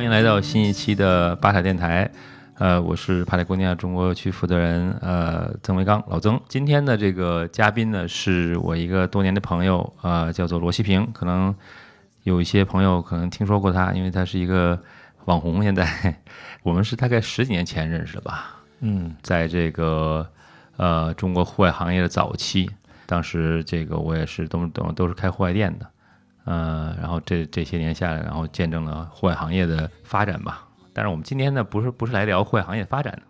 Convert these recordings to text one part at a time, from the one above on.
欢迎来到新一期的巴塔电台。呃，我是帕特哥尼亚中国区负责人，呃，曾维刚，老曾。今天的这个嘉宾呢，是我一个多年的朋友，呃，叫做罗西平。可能有一些朋友可能听说过他，因为他是一个网红。现在 我们是大概十几年前认识的吧？嗯，在这个呃中国户外行业的早期，当时这个我也是都都都是开户外店的，呃，然后这这些年下来，然后见证了户外行业的发展吧。但是我们今天呢，不是不是来聊户外行业发展的。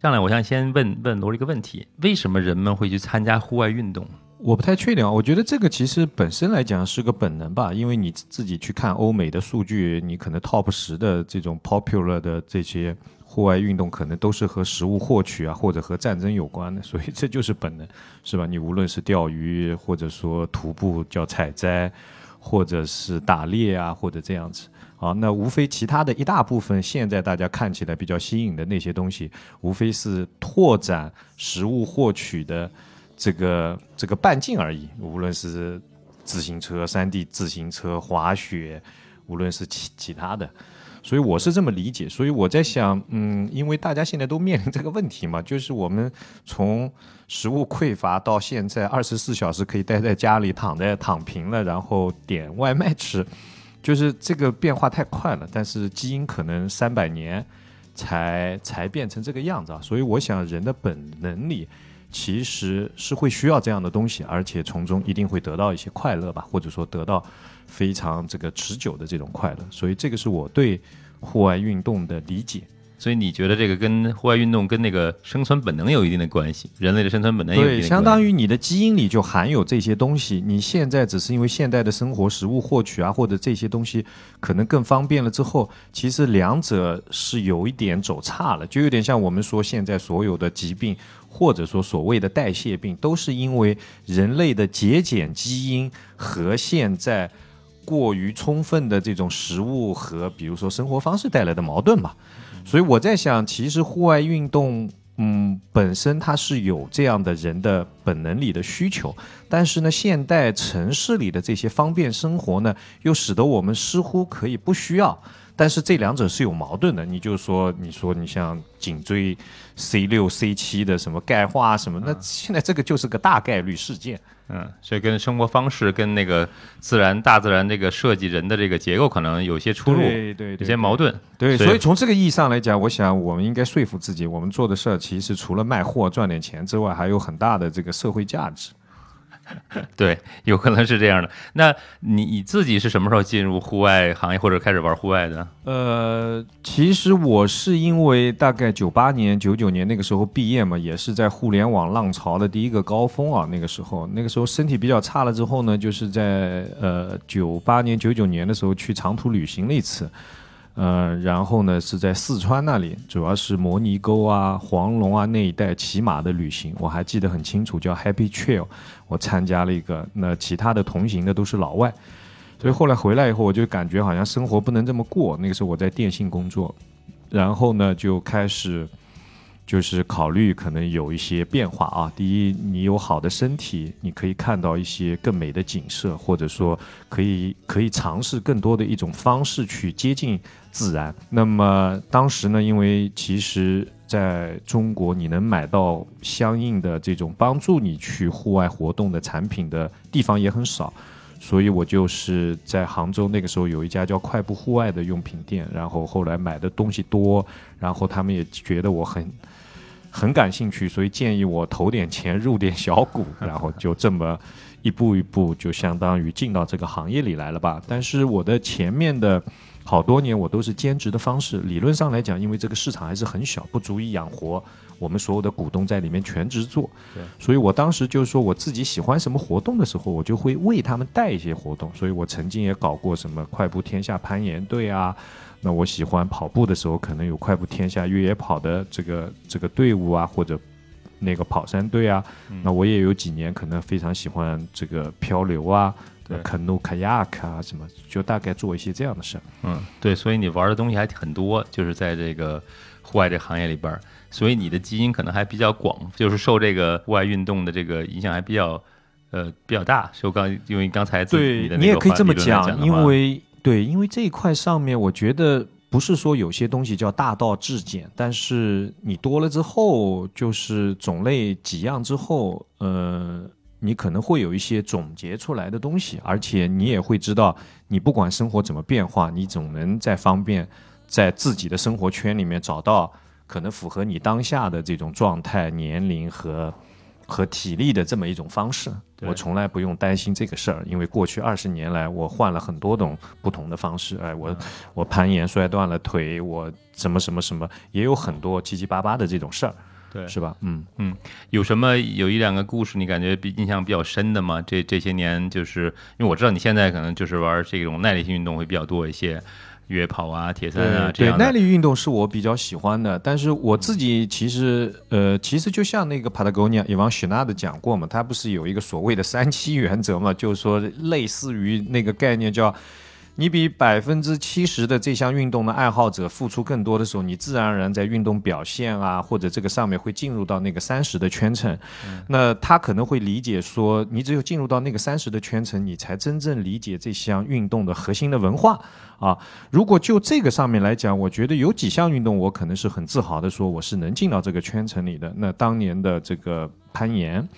上来，我想先问问罗一个问题：为什么人们会去参加户外运动？我不太确定啊。我觉得这个其实本身来讲是个本能吧，因为你自己去看欧美的数据，你可能 top 十的这种 popular 的这些户外运动，可能都是和食物获取啊，或者和战争有关的，所以这就是本能，是吧？你无论是钓鱼，或者说徒步叫采摘，或者是打猎啊，或者这样子。啊，那无非其他的一大部分，现在大家看起来比较新颖的那些东西，无非是拓展食物获取的这个这个半径而已。无论是自行车、山地自行车、滑雪，无论是其其他的，所以我是这么理解。所以我在想，嗯，因为大家现在都面临这个问题嘛，就是我们从食物匮乏到现在二十四小时可以待在家里躺在躺平了，然后点外卖吃。就是这个变化太快了，但是基因可能三百年才才变成这个样子啊，所以我想人的本能里其实是会需要这样的东西，而且从中一定会得到一些快乐吧，或者说得到非常这个持久的这种快乐，所以这个是我对户外运动的理解。所以你觉得这个跟户外运动跟那个生存本能有一定的关系？人类的生存本能有对，相当于你的基因里就含有这些东西。你现在只是因为现代的生活、食物获取啊，或者这些东西可能更方便了之后，其实两者是有一点走差了。就有点像我们说现在所有的疾病，或者说所谓的代谢病，都是因为人类的节俭基因和现在过于充分的这种食物和比如说生活方式带来的矛盾吧。所以我在想，其实户外运动，嗯，本身它是有这样的人的本能里的需求，但是呢，现代城市里的这些方便生活呢，又使得我们似乎可以不需要。但是这两者是有矛盾的。你就说，你说你像颈椎 C 六、C 七的什么钙化什么，那现在这个就是个大概率事件。嗯，所以跟生活方式、跟那个自然、大自然这个设计人的这个结构可能有些出入，对对，有些矛盾。对，所以从这个意义上来讲，我想我们应该说服自己，我们做的事儿其实除了卖货赚点钱之外，还有很大的这个社会价值。对，有可能是这样的。那你你自己是什么时候进入户外行业或者开始玩户外的？呃，其实我是因为大概九八年、九九年那个时候毕业嘛，也是在互联网浪潮的第一个高峰啊。那个时候，那个时候身体比较差了之后呢，就是在呃九八年、九九年的时候去长途旅行了一次。呃，然后呢，是在四川那里，主要是摩尼沟啊、黄龙啊那一带骑马的旅行，我还记得很清楚，叫 Happy Trail，我参加了一个。那其他的同行的都是老外，所以后来回来以后，我就感觉好像生活不能这么过。那个时候我在电信工作，然后呢就开始。就是考虑可能有一些变化啊。第一，你有好的身体，你可以看到一些更美的景色，或者说可以可以尝试更多的一种方式去接近自然。那么当时呢，因为其实在中国你能买到相应的这种帮助你去户外活动的产品的地方也很少，所以我就是在杭州那个时候有一家叫快步户外的用品店，然后后来买的东西多，然后他们也觉得我很。很感兴趣，所以建议我投点钱入点小股，然后就这么一步一步，就相当于进到这个行业里来了吧。但是我的前面的好多年，我都是兼职的方式。理论上来讲，因为这个市场还是很小，不足以养活我们所有的股东在里面全职做。对，所以我当时就是说，我自己喜欢什么活动的时候，我就会为他们带一些活动。所以我曾经也搞过什么快步天下攀岩队啊。那我喜欢跑步的时候，可能有快步天下越野跑的这个这个队伍啊，或者那个跑山队啊。那我也有几年可能非常喜欢这个漂流啊，canoe kayak 啊什么，就大概做一些这样的事儿。嗯，对，所以你玩的东西还很多，就是在这个户外这行业里边，所以你的基因可能还比较广，就是受这个户外运动的这个影响还比较呃比较大。就刚因为刚才对，你也可以这么讲，因为。对，因为这一块上面，我觉得不是说有些东西叫大道至简，但是你多了之后，就是种类几样之后，呃，你可能会有一些总结出来的东西，而且你也会知道，你不管生活怎么变化，你总能在方便在自己的生活圈里面找到可能符合你当下的这种状态、年龄和。和体力的这么一种方式，我从来不用担心这个事儿，因为过去二十年来，我换了很多种不同的方式。哎，我我攀岩摔断了腿，我什么什么什么，也有很多七七八八的这种事儿，对，是吧？嗯嗯，有什么有一两个故事你感觉比印象比较深的吗？这这些年，就是因为我知道你现在可能就是玩这种耐力性运动会比较多一些。越野跑啊，铁三啊，对耐力运动是我比较喜欢的。但是我自己其实，呃，其实就像那个 Patagonia 伊万雪纳的讲过嘛，他不是有一个所谓的三七原则嘛，就是说类似于那个概念叫。你比百分之七十的这项运动的爱好者付出更多的时候，你自然而然在运动表现啊，或者这个上面会进入到那个三十的圈层。那他可能会理解说，你只有进入到那个三十的圈层，你才真正理解这项运动的核心的文化啊。如果就这个上面来讲，我觉得有几项运动，我可能是很自豪的说，我是能进到这个圈层里的。那当年的这个攀岩。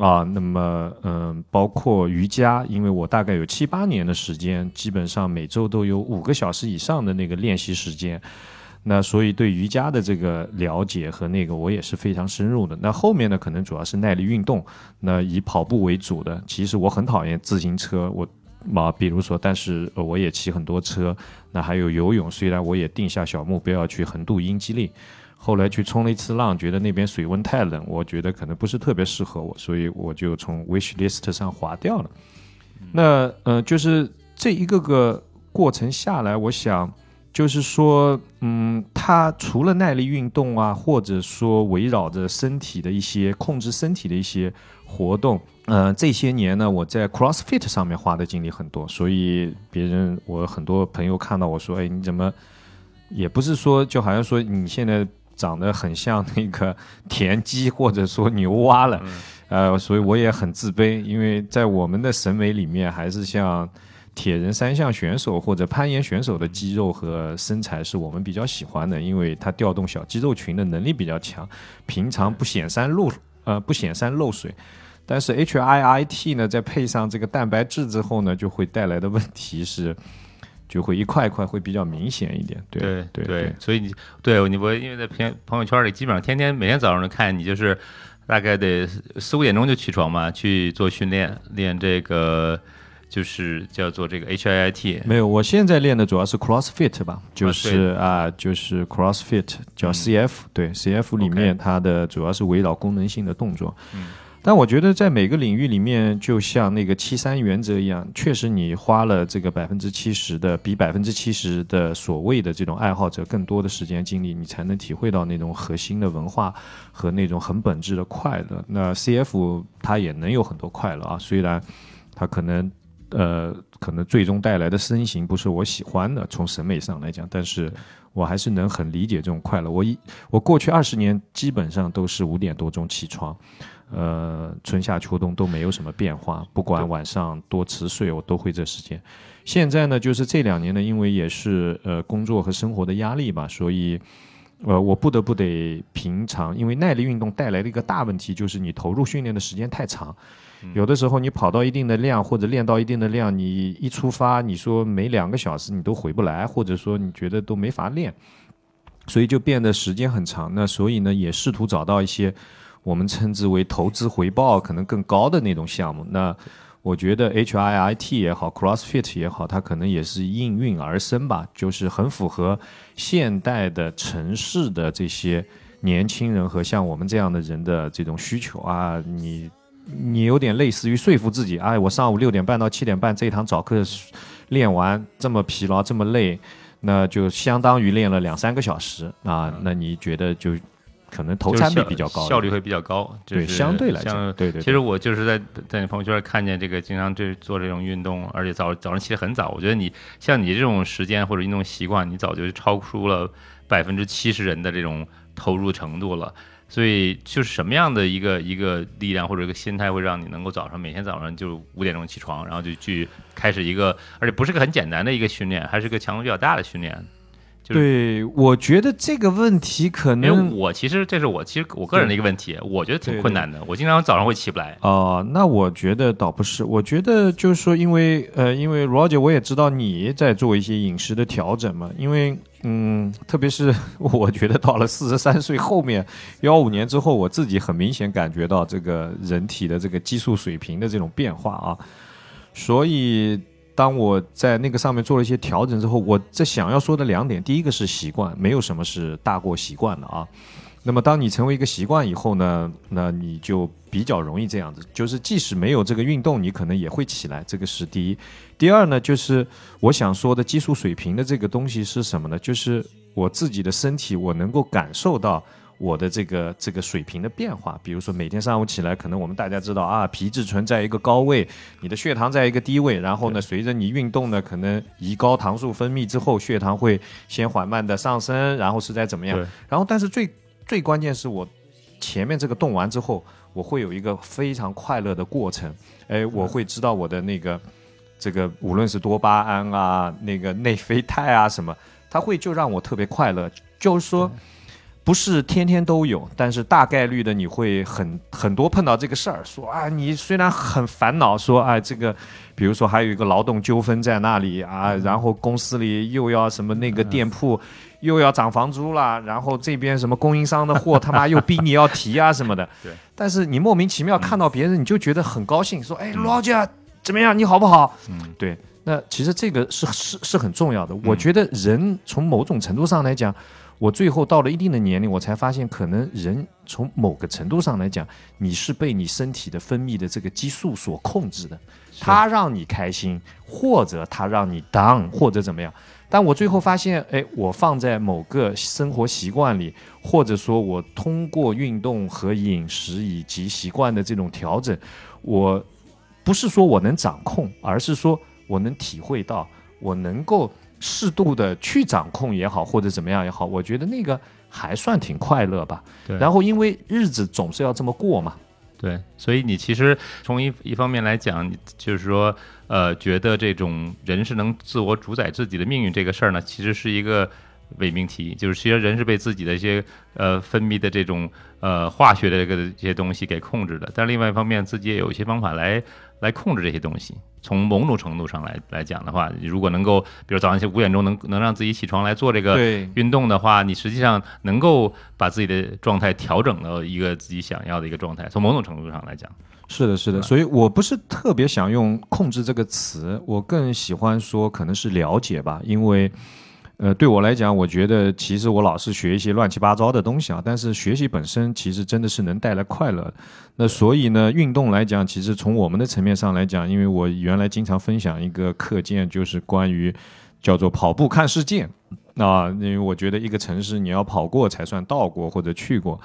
啊，那么嗯，包括瑜伽，因为我大概有七八年的时间，基本上每周都有五个小时以上的那个练习时间，那所以对瑜伽的这个了解和那个我也是非常深入的。那后面呢，可能主要是耐力运动，那以跑步为主的。其实我很讨厌自行车，我嘛，比如说，但是我也骑很多车。那还有游泳，虽然我也定下小目标要去横渡英吉利。后来去冲了一次浪，觉得那边水温太冷，我觉得可能不是特别适合我，所以我就从 wish list 上划掉了。那呃，就是这一个个过程下来，我想就是说，嗯，它除了耐力运动啊，或者说围绕着身体的一些控制身体的一些活动，呃，这些年呢，我在 CrossFit 上面花的精力很多，所以别人我很多朋友看到我说，哎，你怎么也不是说就好像说你现在。长得很像那个田鸡或者说牛蛙了，呃，所以我也很自卑，因为在我们的审美里面，还是像铁人三项选手或者攀岩选手的肌肉和身材是我们比较喜欢的，因为它调动小肌肉群的能力比较强，平常不显山露呃不显山露水。但是 H I I T 呢，再配上这个蛋白质之后呢，就会带来的问题是。就会一块一块会比较明显一点，对对对，所以你对你我因为在朋朋友圈里基本上天天每天早上都看你就是大概得四五点钟就起床嘛去做训练练这个就是叫做这个 H I I T 没有，我现在练的主要是 CrossFit 吧，就是啊就是 CrossFit 叫 C F 对 C F 里面它的主要是围绕功能性的动作。但我觉得在每个领域里面，就像那个七三原则一样，确实你花了这个百分之七十的，比百分之七十的所谓的这种爱好者更多的时间精力，你才能体会到那种核心的文化和那种很本质的快乐。那 C F 它也能有很多快乐啊，虽然它可能呃可能最终带来的身形不是我喜欢的，从审美上来讲，但是我还是能很理解这种快乐。我一我过去二十年基本上都是五点多钟起床。呃，春夏秋冬都没有什么变化，不管晚上多迟睡，我都会这时间。现在呢，就是这两年呢，因为也是呃工作和生活的压力吧，所以呃我不得不得平常，因为耐力运动带来的一个大问题就是你投入训练的时间太长，有的时候你跑到一定的量或者练到一定的量，你一出发，你说每两个小时你都回不来，或者说你觉得都没法练，所以就变得时间很长。那所以呢，也试图找到一些。我们称之为投资回报可能更高的那种项目，那我觉得 H I I T 也好，CrossFit 也好，它可能也是应运而生吧，就是很符合现代的城市的这些年轻人和像我们这样的人的这种需求啊。你你有点类似于说服自己，哎，我上午六点半到七点半这一堂早课练完，这么疲劳这么累，那就相当于练了两三个小时啊。那你觉得就？可能投产比比较高，效率会比较高。对，相对来讲，对对。其实我就是在在你朋友圈看见这个，经常这做这种运动，而且早早上起得很早。我觉得你像你这种时间或者运动习惯，你早就超出了百分之七十人的这种投入程度了。所以，就是什么样的一个一个力量或者一个心态，会让你能够早上每天早上就五点钟起床，然后就去开始一个，而且不是个很简单的一个训练，还是个强度比较大的训练。对，我觉得这个问题可因为能我其实这是我其实我个人的一个问题，我觉得挺困难的。我经常早上会起不来。哦，那我觉得倒不是，我觉得就是说，因为呃，因为 Roger，我也知道你在做一些饮食的调整嘛，因为嗯，特别是 我觉得到了四十三岁后面幺五年之后，我自己很明显感觉到这个人体的这个激素水平的这种变化啊，所以。当我在那个上面做了一些调整之后，我这想要说的两点，第一个是习惯，没有什么是大过习惯的啊。那么，当你成为一个习惯以后呢，那你就比较容易这样子，就是即使没有这个运动，你可能也会起来，这个是第一。第二呢，就是我想说的激素水平的这个东西是什么呢？就是我自己的身体，我能够感受到。我的这个这个水平的变化，比如说每天上午起来，可能我们大家知道啊，皮质醇在一个高位，你的血糖在一个低位，然后呢，随着你运动呢，可能胰高糖素分泌之后，血糖会先缓慢的上升，然后是在怎么样？然后但是最最关键是我前面这个动完之后，我会有一个非常快乐的过程，哎，我会知道我的那个这个无论是多巴胺啊，那个内啡肽啊什么，它会就让我特别快乐，就是说。不是天天都有，但是大概率的你会很很多碰到这个事儿，说啊，你虽然很烦恼，说啊这个，比如说还有一个劳动纠纷在那里啊，然后公司里又要什么那个店铺又要涨房租啦，然后这边什么供应商的货他妈又逼你要提啊什么的。对。但是你莫名其妙看到别人，你就觉得很高兴，说哎，Roger 怎么样？你好不好？嗯，对。那其实这个是是是很重要的。我觉得人从某种程度上来讲。我最后到了一定的年龄，我才发现，可能人从某个程度上来讲，你是被你身体的分泌的这个激素所控制的，它让你开心，或者它让你 down，或者怎么样。但我最后发现，哎，我放在某个生活习惯里，或者说我通过运动和饮食以及习惯的这种调整，我不是说我能掌控，而是说我能体会到，我能够。适度的去掌控也好，或者怎么样也好，我觉得那个还算挺快乐吧。对。然后因为日子总是要这么过嘛。对。所以你其实从一一方面来讲，就是说，呃，觉得这种人是能自我主宰自己的命运这个事儿呢，其实是一个伪命题。就是其实人是被自己的一些呃分泌的这种呃化学的这个这些东西给控制的。但另外一方面，自己也有一些方法来来控制这些东西。从某种程度上来来讲的话，如果能够，比如早上起五点钟能能让自己起床来做这个运动的话，你实际上能够把自己的状态调整到一个自己想要的一个状态。从某种程度上来讲，是的，是的。所以我不是特别想用“控制”这个词，我更喜欢说可能是了解吧，因为。呃，对我来讲，我觉得其实我老是学一些乱七八糟的东西啊，但是学习本身其实真的是能带来快乐。那所以呢，运动来讲，其实从我们的层面上来讲，因为我原来经常分享一个课件，就是关于叫做跑步看世界啊，因为我觉得一个城市你要跑过才算到过或者去过。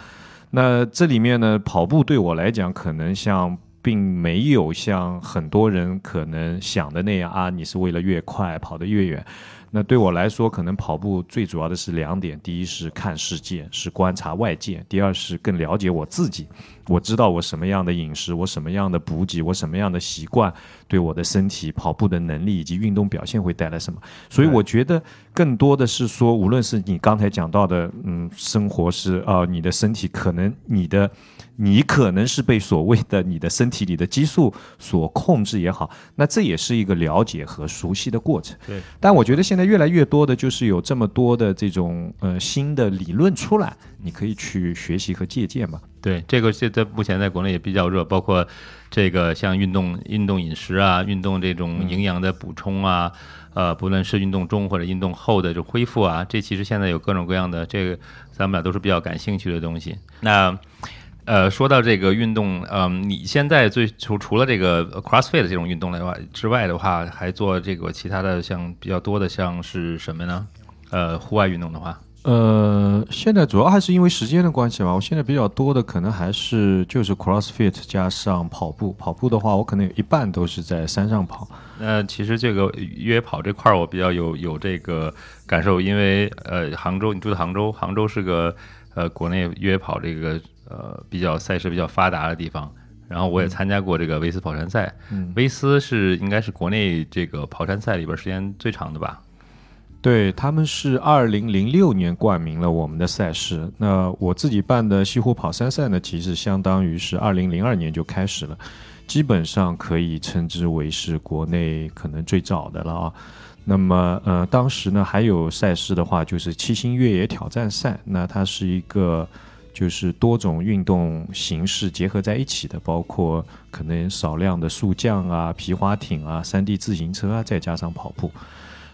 那这里面呢，跑步对我来讲，可能像并没有像很多人可能想的那样啊，你是为了越快跑得越远。那对我来说，可能跑步最主要的是两点：第一是看世界，是观察外界；第二是更了解我自己。我知道我什么样的饮食，我什么样的补给，我什么样的习惯，对我的身体跑步的能力以及运动表现会带来什么。所以我觉得更多的是说，无论是你刚才讲到的，嗯，生活是啊，你的身体可能你的。你可能是被所谓的你的身体里的激素所控制也好，那这也是一个了解和熟悉的过程。对，但我觉得现在越来越多的就是有这么多的这种呃新的理论出来，你可以去学习和借鉴嘛。对，这个现在目前在国内也比较热，包括这个像运动、运动饮食啊，运动这种营养的补充啊，呃，不论是运动中或者运动后的这恢复啊，这其实现在有各种各样的，这个咱们俩都是比较感兴趣的东西。那。呃，说到这个运动，嗯，你现在最除除了这个 CrossFit 这种运动的话之外的话，还做这个其他的像比较多的像是什么呢？呃，户外运动的话，呃，现在主要还是因为时间的关系吧。我现在比较多的可能还是就是 CrossFit 加上跑步。跑步的话，我可能有一半都是在山上跑。那其实这个约跑这块儿，我比较有有这个感受，因为呃，杭州，你住在杭州，杭州是个呃国内约跑这个。呃，比较赛事比较发达的地方，然后我也参加过这个威斯跑山赛。嗯威斯是应该是国内这个跑山赛里边时间最长的吧？对他们是二零零六年冠名了我们的赛事。那我自己办的西湖跑山赛呢，其实相当于是二零零二年就开始了，基本上可以称之为是国内可能最早的了啊。那么呃，当时呢还有赛事的话，就是七星越野挑战赛，那它是一个就是多种运动形式结合在一起的，包括可能少量的速降啊、皮划艇啊、山地自行车啊，再加上跑步。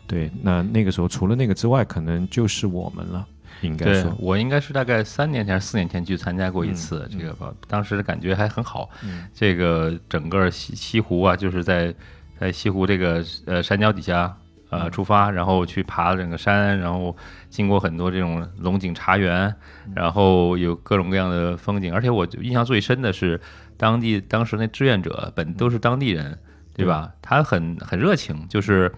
对，那那个时候除了那个之外，可能就是我们了，应该说，我应该是大概三年前、四年前去参加过一次这个吧，当时的感觉还很好。这个整个西西湖啊，就是在在西湖这个呃山脚底下呃出发，然后去爬整个山，然后经过很多这种龙井茶园，然后有各种各样的风景。而且我印象最深的是当地当时那志愿者本都是当地人，对吧？他很很热情，就是。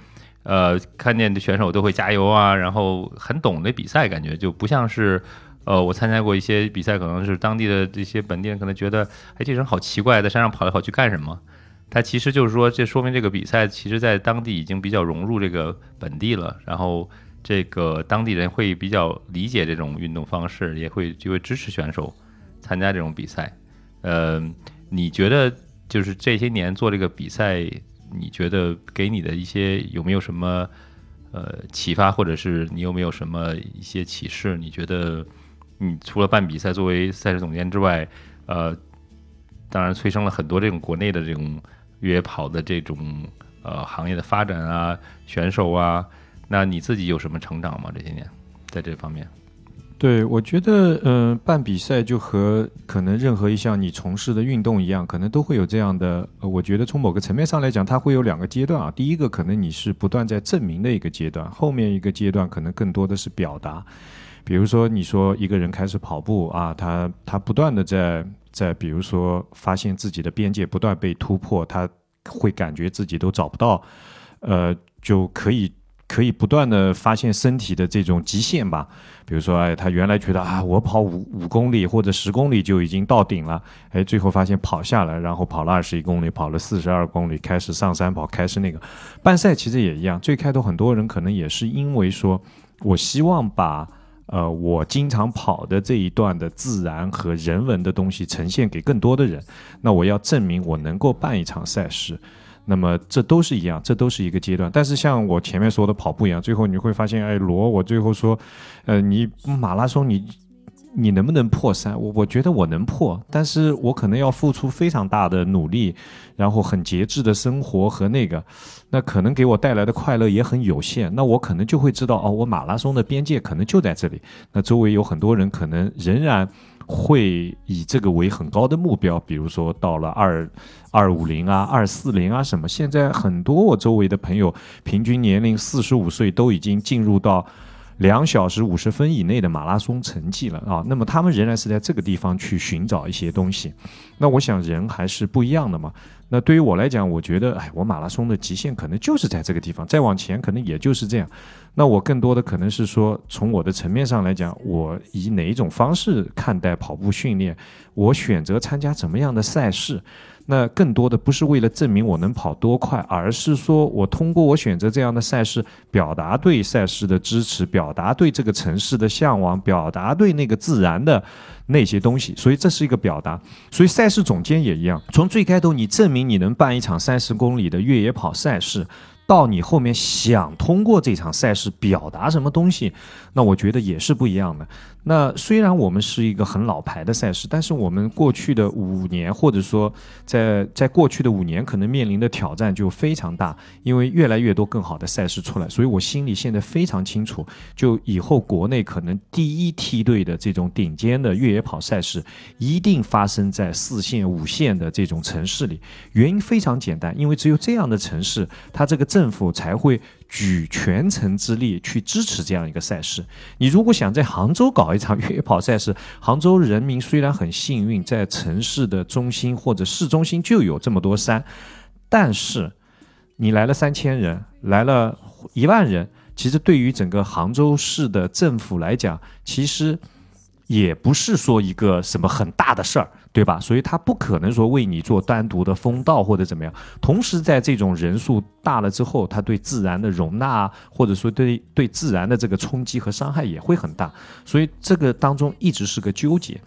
呃，看见的选手都会加油啊，然后很懂那比赛，感觉就不像是，呃，我参加过一些比赛，可能是当地的这些本地人可能觉得，哎，这人好奇怪，在山上跑来跑去干什么？他其实就是说，这说明这个比赛其实在当地已经比较融入这个本地了，然后这个当地人会比较理解这种运动方式，也会就会支持选手参加这种比赛。呃，你觉得就是这些年做这个比赛？你觉得给你的一些有没有什么呃启发，或者是你有没有什么一些启示？你觉得你除了办比赛，作为赛事总监之外，呃，当然催生了很多这种国内的这种越野跑的这种呃行业的发展啊，选手啊，那你自己有什么成长吗？这些年在这方面？对，我觉得，嗯，办比赛就和可能任何一项你从事的运动一样，可能都会有这样的。我觉得从某个层面上来讲，它会有两个阶段啊。第一个，可能你是不断在证明的一个阶段；后面一个阶段，可能更多的是表达。比如说，你说一个人开始跑步啊，他他不断的在在，比如说发现自己的边界不断被突破，他会感觉自己都找不到，呃，就可以。可以不断的发现身体的这种极限吧，比如说，哎，他原来觉得啊，我跑五五公里或者十公里就已经到顶了，哎，最后发现跑下来，然后跑了二十一公里，跑了四十二公里，开始上山跑，开始那个，半赛其实也一样，最开头很多人可能也是因为说，我希望把呃我经常跑的这一段的自然和人文的东西呈现给更多的人，那我要证明我能够办一场赛事。那么这都是一样，这都是一个阶段。但是像我前面说的跑步一样，最后你会发现，哎，罗，我最后说，呃，你马拉松，你你能不能破三？我我觉得我能破，但是我可能要付出非常大的努力，然后很节制的生活和那个，那可能给我带来的快乐也很有限。那我可能就会知道，哦，我马拉松的边界可能就在这里。那周围有很多人可能仍然。会以这个为很高的目标，比如说到了二二五零啊、二四零啊什么。现在很多我周围的朋友，平均年龄四十五岁，都已经进入到两小时五十分以内的马拉松成绩了啊。那么他们仍然是在这个地方去寻找一些东西。那我想人还是不一样的嘛。那对于我来讲，我觉得，哎，我马拉松的极限可能就是在这个地方，再往前可能也就是这样。那我更多的可能是说，从我的层面上来讲，我以哪一种方式看待跑步训练，我选择参加怎么样的赛事。那更多的不是为了证明我能跑多快，而是说我通过我选择这样的赛事，表达对赛事的支持，表达对这个城市的向往，表达对那个自然的那些东西。所以这是一个表达。所以赛事总监也一样，从最开头你证明你能办一场三十公里的越野跑赛事。到你后面想通过这场赛事表达什么东西，那我觉得也是不一样的。那虽然我们是一个很老牌的赛事，但是我们过去的五年，或者说在在过去的五年，可能面临的挑战就非常大，因为越来越多更好的赛事出来。所以我心里现在非常清楚，就以后国内可能第一梯队的这种顶尖的越野跑赛事，一定发生在四线、五线的这种城市里。原因非常简单，因为只有这样的城市，它这个政府才会。举全城之力去支持这样一个赛事。你如果想在杭州搞一场越野跑赛事，杭州人民虽然很幸运，在城市的中心或者市中心就有这么多山，但是你来了三千人，来了一万人，其实对于整个杭州市的政府来讲，其实。也不是说一个什么很大的事儿，对吧？所以他不可能说为你做单独的风道或者怎么样。同时，在这种人数大了之后，他对自然的容纳，或者说对对自然的这个冲击和伤害也会很大。所以这个当中一直是个纠结。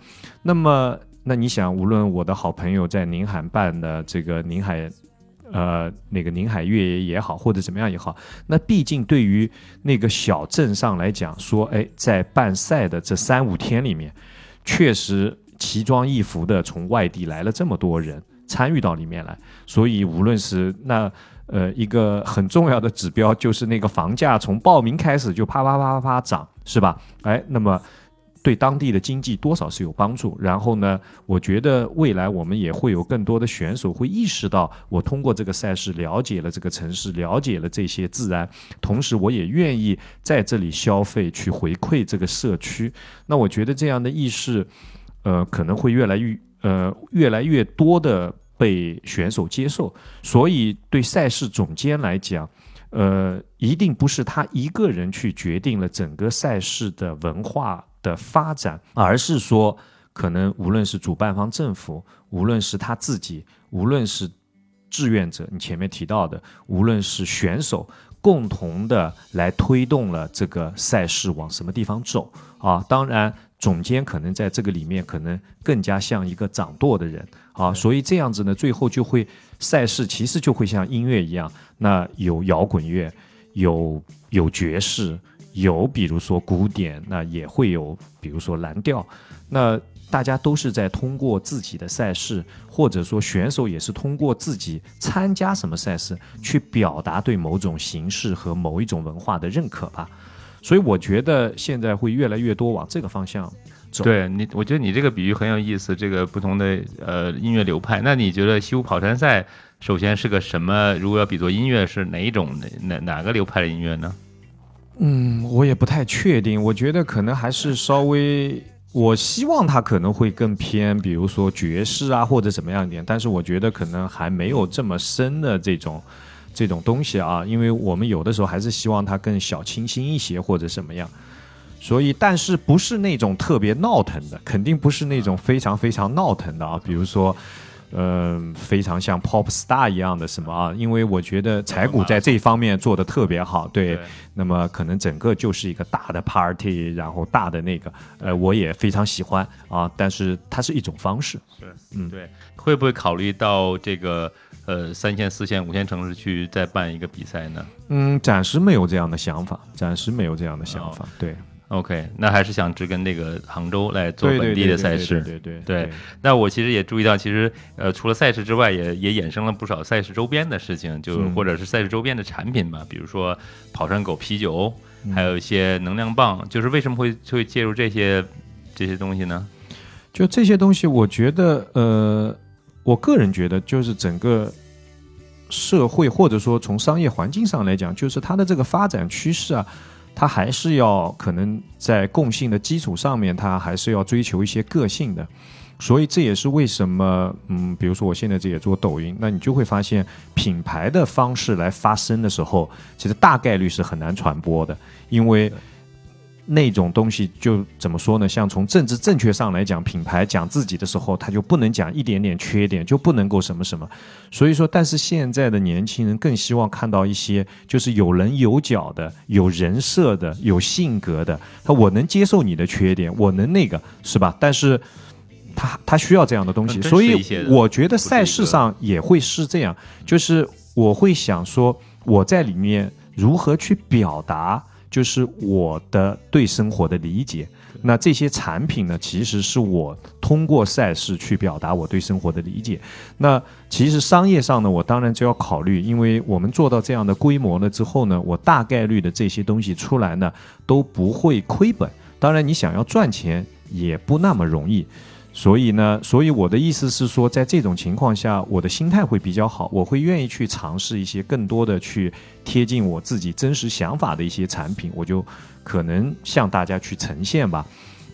那么，那你想，无论我的好朋友在宁海办的这个宁海。呃，那个宁海越野也好，或者怎么样也好，那毕竟对于那个小镇上来讲，说，哎，在办赛的这三五天里面，确实奇装异服的从外地来了这么多人参与到里面来，所以无论是那呃一个很重要的指标，就是那个房价从报名开始就啪啪啪啪啪涨，是吧？哎，那么。对当地的经济多少是有帮助。然后呢，我觉得未来我们也会有更多的选手会意识到，我通过这个赛事了解了这个城市，了解了这些自然，同时我也愿意在这里消费，去回馈这个社区。那我觉得这样的意识，呃，可能会越来越呃越来越多的被选手接受。所以对赛事总监来讲，呃，一定不是他一个人去决定了整个赛事的文化。的发展，而是说，可能无论是主办方政府，无论是他自己，无论是志愿者，你前面提到的，无论是选手，共同的来推动了这个赛事往什么地方走啊。当然，总监可能在这个里面可能更加像一个掌舵的人啊，所以这样子呢，最后就会赛事其实就会像音乐一样，那有摇滚乐，有有爵士。有，比如说古典，那也会有，比如说蓝调，那大家都是在通过自己的赛事，或者说选手也是通过自己参加什么赛事，去表达对某种形式和某一种文化的认可吧。所以我觉得现在会越来越多往这个方向走。对你，我觉得你这个比喻很有意思。这个不同的呃音乐流派，那你觉得西湖跑山赛首先是个什么？如果要比作音乐，是哪一种哪哪个流派的音乐呢？嗯，我也不太确定。我觉得可能还是稍微，我希望它可能会更偏，比如说爵士啊，或者怎么样一点。但是我觉得可能还没有这么深的这种这种东西啊，因为我们有的时候还是希望它更小清新一些或者什么样。所以，但是不是那种特别闹腾的，肯定不是那种非常非常闹腾的啊，比如说。嗯，非常像 pop star 一样的什么啊？因为我觉得柴谷在这一方面做的特别好，对。那么可能整个就是一个大的 party，然后大的那个，呃，我也非常喜欢啊。但是它是一种方式，是，嗯，对。会不会考虑到这个呃三线、四线、五线城市去再办一个比赛呢？嗯，暂时没有这样的想法，暂时没有这样的想法，对。OK，那还是想只跟那个杭州来做本地的赛事，对对对。那我其实也注意到，其实呃，除了赛事之外，也也衍生了不少赛事周边的事情，就或者是赛事周边的产品吧，比如说跑山狗啤酒，还有一些能量棒。就是为什么会会介入这些这些东西呢？就这些东西，我觉得呃，我个人觉得，就是整个社会或者说从商业环境上来讲，就是它的这个发展趋势啊。它还是要可能在共性的基础上面，它还是要追求一些个性的，所以这也是为什么，嗯，比如说我现在这也做抖音，那你就会发现品牌的方式来发声的时候，其实大概率是很难传播的，因为。那种东西就怎么说呢？像从政治正确上来讲，品牌讲自己的时候，他就不能讲一点点缺点，就不能够什么什么。所以说，但是现在的年轻人更希望看到一些就是有棱有角的、有人设的、有性格的。他我能接受你的缺点，我能那个是吧？但是他他需要这样的东西，所以我觉得赛事上也会是这样，就是我会想说我在里面如何去表达。就是我的对生活的理解，那这些产品呢，其实是我通过赛事去表达我对生活的理解。那其实商业上呢，我当然就要考虑，因为我们做到这样的规模了之后呢，我大概率的这些东西出来呢都不会亏本。当然，你想要赚钱也不那么容易。所以呢，所以我的意思是说，在这种情况下，我的心态会比较好，我会愿意去尝试一些更多的去贴近我自己真实想法的一些产品，我就可能向大家去呈现吧。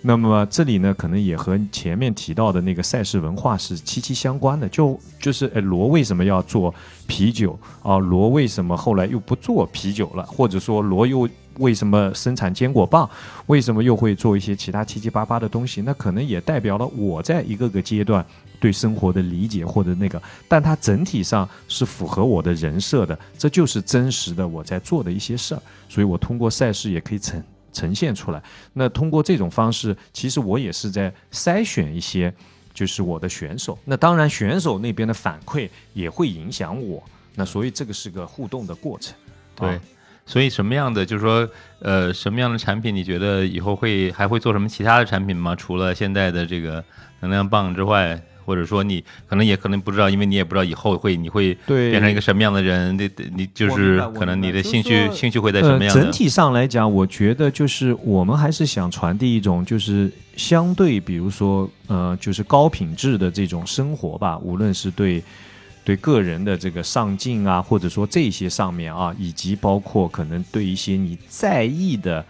那么这里呢，可能也和前面提到的那个赛事文化是息息相关的。就就是，诶，罗为什么要做啤酒啊？罗为什么后来又不做啤酒了？或者说，罗又为什么生产坚果棒？为什么又会做一些其他七七八八的东西？那可能也代表了我在一个个阶段对生活的理解或者那个，但它整体上是符合我的人设的，这就是真实的我在做的一些事儿。所以我通过赛事也可以呈呈现出来。那通过这种方式，其实我也是在筛选一些就是我的选手。那当然，选手那边的反馈也会影响我。那所以这个是个互动的过程。对，所以什么样的就是说，呃，什么样的产品你觉得以后会还会做什么其他的产品吗？除了现在的这个能量棒之外，或者说你可能也可能不知道，因为你也不知道以后会你会变成一个什么样的人，你你就是可能你的兴趣兴趣会在什么样的？整体上来讲，我觉得就是我们还是想传递一种就是相对，比如说呃，就是高品质的这种生活吧，无论是对。对个人的这个上进啊，或者说这些上面啊，以及包括可能对一些你在意的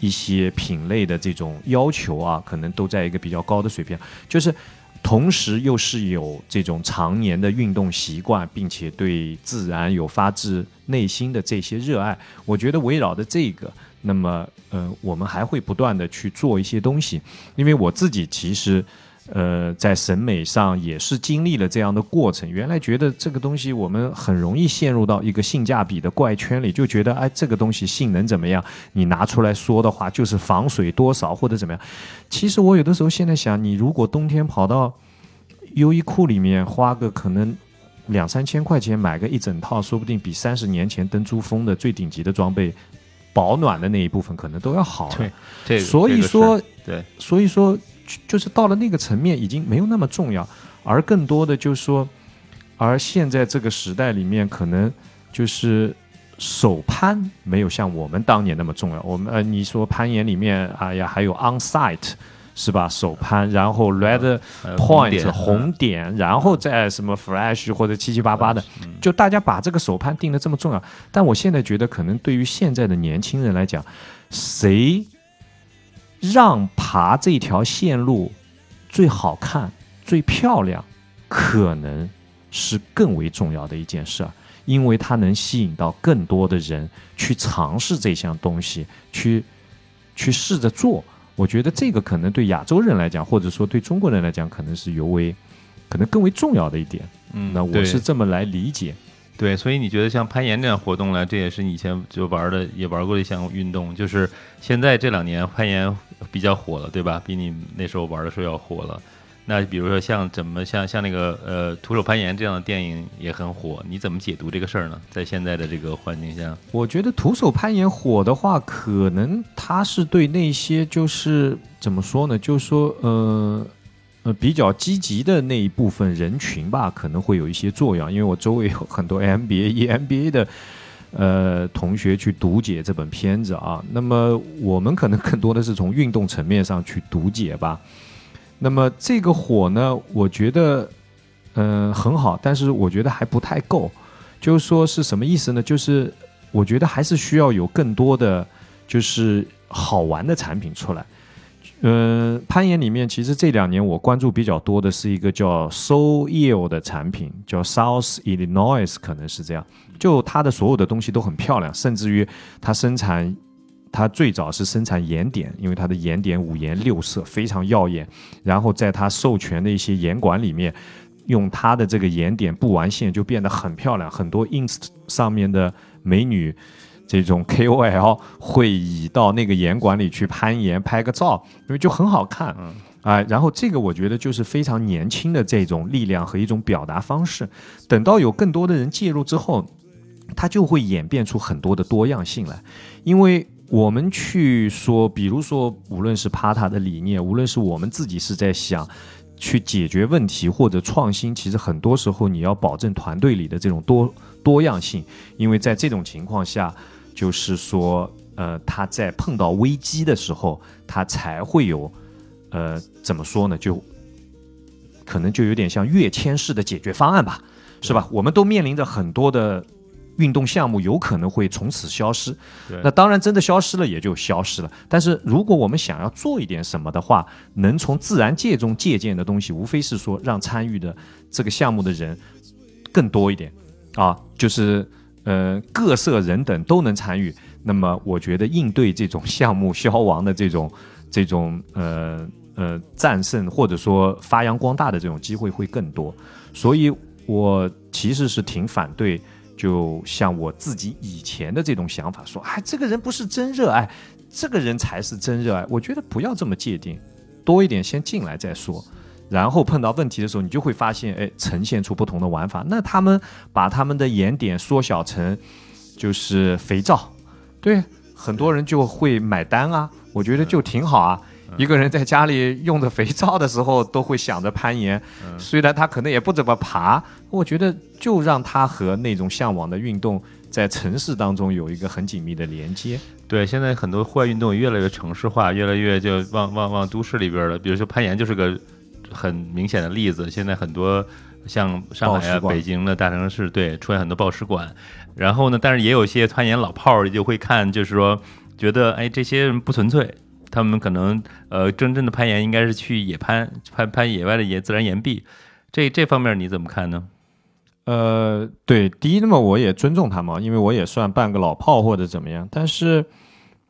一些品类的这种要求啊，可能都在一个比较高的水平。就是同时又是有这种常年的运动习惯，并且对自然有发自内心的这些热爱。我觉得围绕的这个，那么呃，我们还会不断的去做一些东西，因为我自己其实。呃，在审美上也是经历了这样的过程。原来觉得这个东西我们很容易陷入到一个性价比的怪圈里，就觉得哎，这个东西性能怎么样？你拿出来说的话就是防水多少或者怎么样。其实我有的时候现在想，你如果冬天跑到优衣库里面花个可能两三千块钱买个一整套，说不定比三十年前登珠峰的最顶级的装备保暖的那一部分可能都要好。对，所以说，对，所以说。就是到了那个层面，已经没有那么重要，而更多的就是说，而现在这个时代里面，可能就是手攀没有像我们当年那么重要。我们呃，你说攀岩里面，哎呀，还有 on site 是吧？手攀，然后 red point 红点，然后再什么 flash 或者七七八八的，就大家把这个手攀定的这么重要。但我现在觉得，可能对于现在的年轻人来讲，谁？让爬这条线路最好看、最漂亮，可能是更为重要的一件事儿，因为它能吸引到更多的人去尝试这项东西，去去试着做。我觉得这个可能对亚洲人来讲，或者说对中国人来讲，可能是尤为可能更为重要的一点。嗯，那我是这么来理解。对，所以你觉得像攀岩这样活动呢，这也是你以前就玩的，也玩过的一项运动，就是现在这两年攀岩。比较火了，对吧？比你那时候玩的时候要火了。那比如说像怎么像像那个呃徒手攀岩这样的电影也很火，你怎么解读这个事儿呢？在现在的这个环境下，我觉得徒手攀岩火的话，可能它是对那些就是怎么说呢？就是说呃呃比较积极的那一部分人群吧，可能会有一些作用。因为我周围有很多 MBA、EMBA 的。呃，同学去读解这本片子啊，那么我们可能 更多的是从运动层面上去读解吧。那么这个火呢，我觉得嗯很好，但是我觉得还不太够。就是说是什么意思呢？就是我觉得还是需要有更多的就是好玩的产品出来。嗯，攀岩里面其实这两年我关注比较多的是一个叫 Soul Eel 的产品，叫 South Illinois，可能是这样。就它的所有的东西都很漂亮，甚至于它生产，它最早是生产岩点，因为它的岩点五颜六色，非常耀眼。然后在它授权的一些岩馆里面，用它的这个岩点布完线就变得很漂亮。很多 ins 上面的美女。这种 KOL 会以到那个岩馆里去攀岩拍个照，因为就很好看，啊，然后这个我觉得就是非常年轻的这种力量和一种表达方式。等到有更多的人介入之后，它就会演变出很多的多样性来。因为我们去说，比如说，无论是 Pata 的理念，无论是我们自己是在想去解决问题或者创新，其实很多时候你要保证团队里的这种多多样性，因为在这种情况下。就是说，呃，他在碰到危机的时候，他才会有，呃，怎么说呢？就可能就有点像跃迁式的解决方案吧，是吧？我们都面临着很多的运动项目有可能会从此消失。那当然，真的消失了也就消失了。但是如果我们想要做一点什么的话，能从自然界中借鉴的东西，无非是说让参与的这个项目的人更多一点啊，就是。呃，各色人等都能参与，那么我觉得应对这种项目消亡的这种 这种呃呃战胜或者说发扬光大的这种机会会更多，所以我其实是挺反对，就像我自己以前的这种想法，说哎这个人不是真热爱，这个人才是真热爱。我觉得不要这么界定，多一点先进来再说。然后碰到问题的时候，你就会发现，哎，呈现出不同的玩法。那他们把他们的眼点缩小成，就是肥皂，对，很多人就会买单啊。我觉得就挺好啊。一个人在家里用着肥皂的时候，都会想着攀岩。虽然他可能也不怎么爬，我觉得就让他和那种向往的运动在城市当中有一个很紧密的连接。对，现在很多户外运动越来越城市化，越来越就往往往都市里边了。比如说攀岩就是个。很明显的例子，现在很多像上海啊、北京的大城市，对，出现很多报时馆。然后呢，但是也有一些攀岩老炮儿就会看，就是说觉得，哎，这些人不纯粹，他们可能呃，真正的攀岩应该是去野攀，攀攀野外的野自然岩壁。这这方面你怎么看呢？呃，对，第一，那么我也尊重他们，因为我也算半个老炮或者怎么样。但是，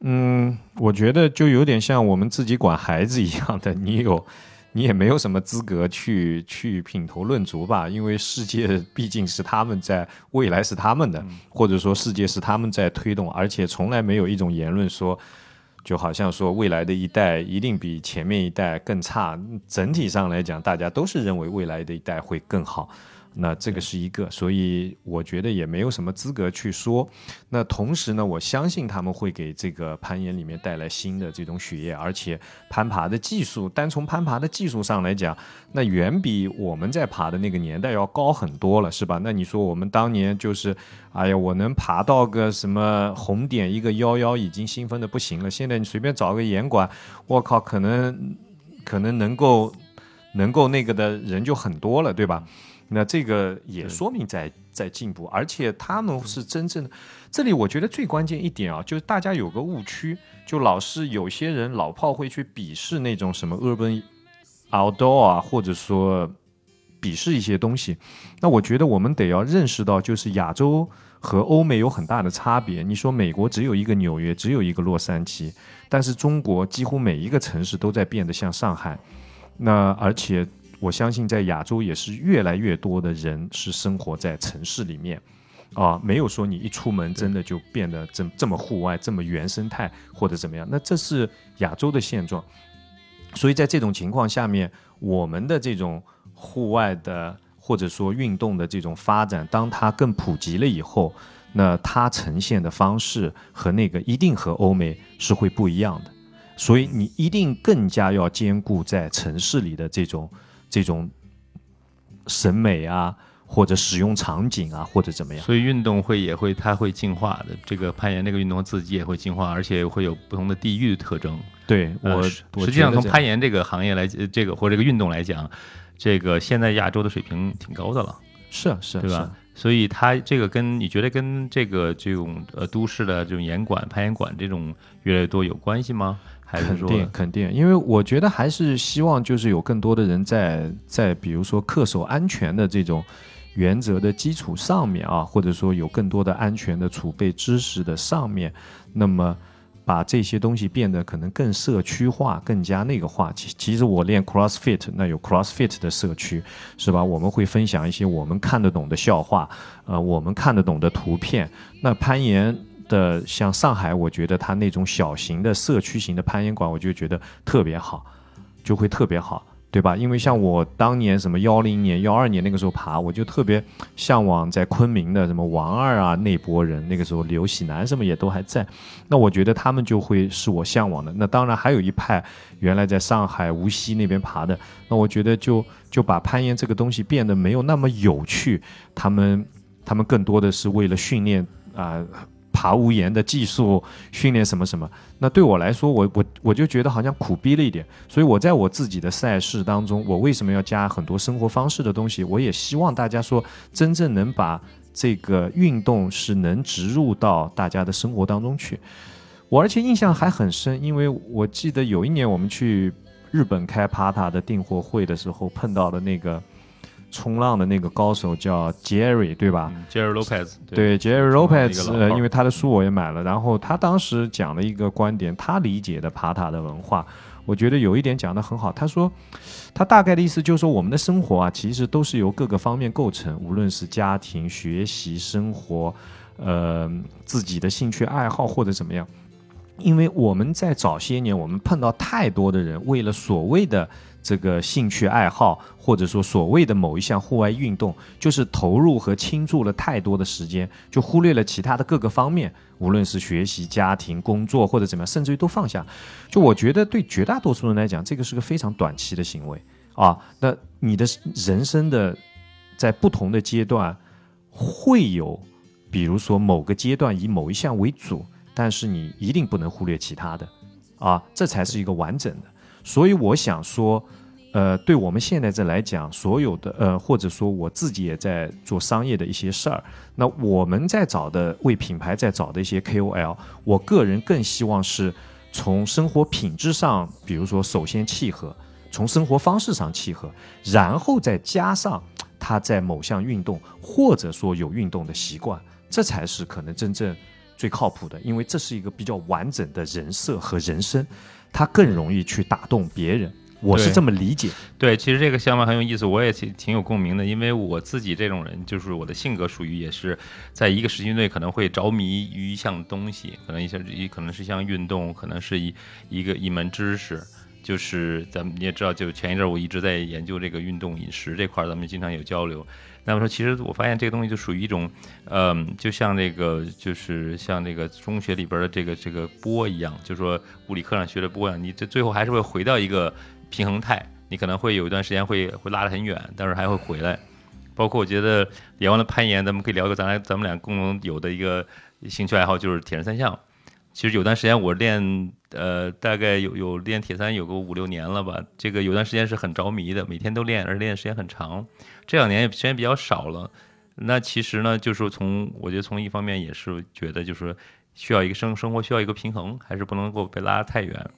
嗯，我觉得就有点像我们自己管孩子一样的，你有。你也没有什么资格去去品头论足吧，因为世界 毕竟是他们在，未来是他们的，或者说世界是他们在推动，而且从来没有一种言论说，就好像说未来的一代一定比前面一代更差。整体上来讲，大家都是认为未来的一代会更好。那这个是一个，所以我觉得也没有什么资格去说。那同时呢，我相信他们会给这个攀岩里面带来新的这种血液，而且攀爬的技术，单从攀爬的技术上来讲，那远比我们在爬的那个年代要高很多了，是吧？那你说我们当年就是，哎呀，我能爬到个什么红点一个幺幺，已经兴奋的不行了。现在你随便找个岩馆，我靠，可能可能能够能够那个的人就很多了，对吧？那这个也说明在在进步，而且他们是真正的。这里我觉得最关键一点啊，就是大家有个误区，就老是有些人老炮会去鄙视那种什么 urban outdoor 啊，或者说鄙视一些东西。那我觉得我们得要认识到，就是亚洲和欧美有很大的差别。你说美国只有一个纽约，只有一个洛杉矶，但是中国几乎每一个城市都在变得像上海。那而且。我相信在亚洲也是越来越多的人是生活在城市里面，啊，没有说你一出门真的就变得这这么户外、这么原生态或者怎么样。那这是亚洲的现状。所以在这种情况下面，我们的这种户外的或者说运动的这种发展，当它更普及了以后，那它呈现的方式和那个一定和欧美是会不一样的。所以你一定更加要兼顾在城市里的这种。这种审美啊，或者使用场景啊，或者怎么样？所以运动会也会，它会进化的。这个攀岩这个运动自己也会进化，而且会有不同的地域特征。对我实际上从攀岩这个行业来，这个或这个运动来讲，这个现在亚洲的水平挺高的了。是啊是啊，对吧？所以它这个跟你觉得跟这个这种呃都市的这种岩馆、攀岩馆这种越来越多有关系吗？肯定肯定，因为我觉得还是希望就是有更多的人在在比如说恪守安全的这种原则的基础上面啊，或者说有更多的安全的储备知识的上面，那么把这些东西变得可能更社区化、更加那个化。其其实我练 CrossFit，那有 CrossFit 的社区是吧？我们会分享一些我们看得懂的笑话，呃，我们看得懂的图片。那攀岩。的像上海，我觉得它那种小型的社区型的攀岩馆，我就觉得特别好，就会特别好，对吧？因为像我当年什么幺零年、幺二年那个时候爬，我就特别向往在昆明的什么王二啊那波人，那个时候刘喜南什么也都还在，那我觉得他们就会是我向往的。那当然还有一派原来在上海无锡那边爬的，那我觉得就就把攀岩这个东西变得没有那么有趣，他们他们更多的是为了训练啊。爬屋檐的技术训练什么什么，那对我来说，我我我就觉得好像苦逼了一点。所以我在我自己的赛事当中，我为什么要加很多生活方式的东西？我也希望大家说，真正能把这个运动是能植入到大家的生活当中去。我而且印象还很深，因为我记得有一年我们去日本开 Pata 的订货会的时候，碰到了那个冲浪的那个高手叫 Jerry，对吧？嗯 Jerry Lopez，对 Jerry Lopez，呃因为他的书我也买了，然后他当时讲了一个观点，他理解的爬塔的文化，我觉得有一点讲得很好。他说，他大概的意思就是说，我们的生活啊，其实都是由各个方面构成，无论是家庭、学习、生活，呃，自己的兴趣爱好或者怎么样。因为我们在早些年，我们碰到太多的人，为了所谓的这个兴趣爱好，或者说所谓的某一项户外运动，就是投入和倾注了太多的时间，就忽略了其他的各个方面，无论是学习、家庭、工作或者怎么样，甚至于都放下。就我觉得，对绝大多数人来讲，这个是个非常短期的行为啊。那你的人生的在不同的阶段会有，比如说某个阶段以某一项为主。但是你一定不能忽略其他的，啊，这才是一个完整的。所以我想说，呃，对我们现在这来讲，所有的呃，或者说我自己也在做商业的一些事儿，那我们在找的为品牌在找的一些 KOL，我个人更希望是从生活品质上，比如说首先契合，从生活方式上契合，然后再加上他在某项运动或者说有运动的习惯，这才是可能真正。最靠谱的，因为这是一个比较完整的人设和人生，他更容易去打动别人。我是这么理解。对，其实这个想法很有意思，我也挺挺有共鸣的。因为我自己这种人，就是我的性格属于也是在一个时期内可能会着迷于一项东西，可能一项一可能是一项运动，可能是一一个一门知识。就是咱们你也知道，就前一阵我一直在研究这个运动饮食这块，咱们经常有交流。那么说，其实我发现这个东西就属于一种，嗯，就像那个，就是像那个中学里边的这个这个波一样，就是说物理课上学的波一样，你这最后还是会回到一个平衡态。你可能会有一段时间会会拉得很远，但是还会回来。包括我觉得聊完了攀岩，咱们可以聊个咱俩咱们俩共同有的一个兴趣爱好，就是铁人三项。其实有段时间我练，呃，大概有有练铁三有个五六年了吧。这个有段时间是很着迷的，每天都练，而且练的时间很长。这两年时间比较少了。那其实呢，就是从我觉得从一方面也是觉得就是需要一个生生活需要一个平衡，还是不能够被拉得太远。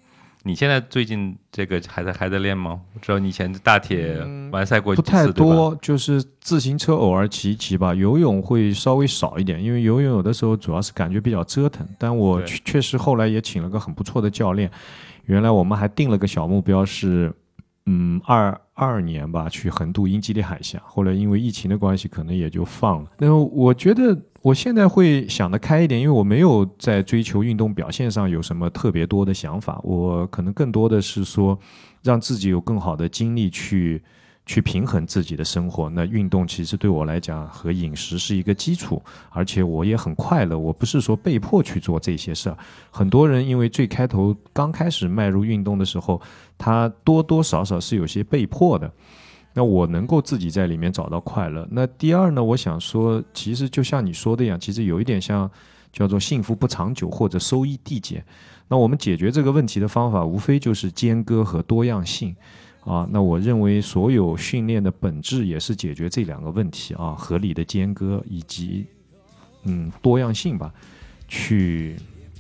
你现在最近这个还在还在练吗？我知道你以前大铁完赛过不太多，就是自行车偶尔骑一骑吧。游泳会稍微少一点，因为游泳有的时候主要是感觉比较折腾。但我确实后来也请了个很不错的教练。原来我们还定了个小目标是，嗯，二二年吧去横渡英吉利海峡。后来因为疫情的关系，可能也就放了。那我觉得。我现在会想得开一点，因为我没有在追求运动表现上有什么特别多的想法。我可能更多的是说，让自己有更好的精力去去平衡自己的生活。那运动其实对我来讲和饮食是一个基础，而且我也很快乐。我不是说被迫去做这些事儿。很多人因为最开头刚开始迈入运动的时候，他多多少少是有些被迫的。那我能够自己在里面找到快乐。那第二呢？我想说，其实就像你说的一样，其实有一点像叫做幸福不长久或者收益递减。那我们解决这个问题的方法，无非就是间隔和多样性啊。那我认为所有训练的本质也是解决这两个问题啊：合理的间隔以及嗯多样性吧，去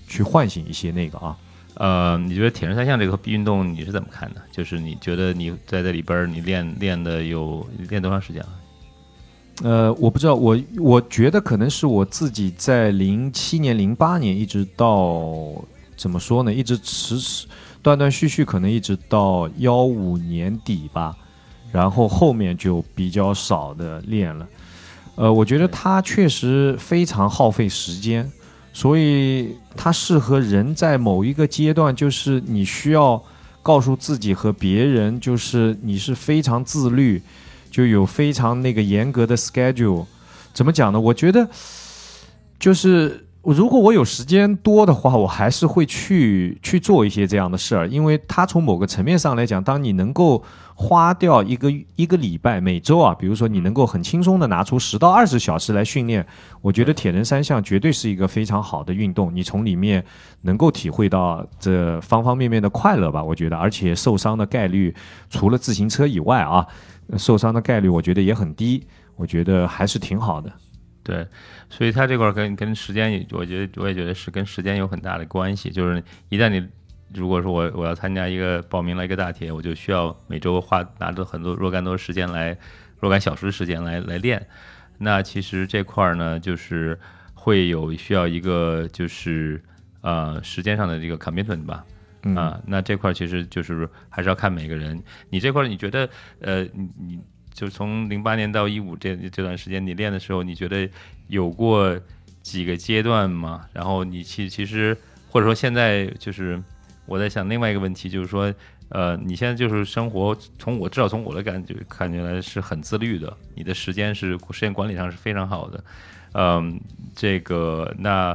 去唤醒一些那个啊。呃，你觉得铁人三项这个运动你是怎么看的？就是你觉得你在这里边你练练的有练多长时间了？呃，我不知道，我我觉得可能是我自己在零七年、零八年一直到怎么说呢？一直迟迟断断续续，可能一直到幺五年底吧，然后后面就比较少的练了。呃，我觉得它确实非常耗费时间。所以它适合人在某一个阶段，就是你需要告诉自己和别人，就是你是非常自律，就有非常那个严格的 schedule。怎么讲呢？我觉得就是。如果我有时间多的话，我还是会去去做一些这样的事儿，因为它从某个层面上来讲，当你能够花掉一个一个礼拜每周啊，比如说你能够很轻松的拿出十到二十小时来训练，我觉得铁人三项绝对是一个非常好的运动，你从里面能够体会到这方方面面的快乐吧，我觉得，而且受伤的概率除了自行车以外啊，受伤的概率我觉得也很低，我觉得还是挺好的。对，所以它这块跟跟时间，我觉得我也觉得是跟时间有很大的关系。就是一旦你如果说我我要参加一个报名了一个大铁，我就需要每周花拿着很多若干多时间来若干小时时间来来练。那其实这块儿呢，就是会有需要一个就是呃时间上的这个 commitment 吧。啊，那这块其实就是还是要看每个人。你这块你觉得呃你你就从零八年到一五这这段时间你练的时候，你觉得有过几个阶段吗？然后你其其实或者说现在就是我在想另外一个问题，就是说。呃，你现在就是生活，从我至少从我的感觉看起来是很自律的，你的时间是时间管理上是非常好的。嗯，这个那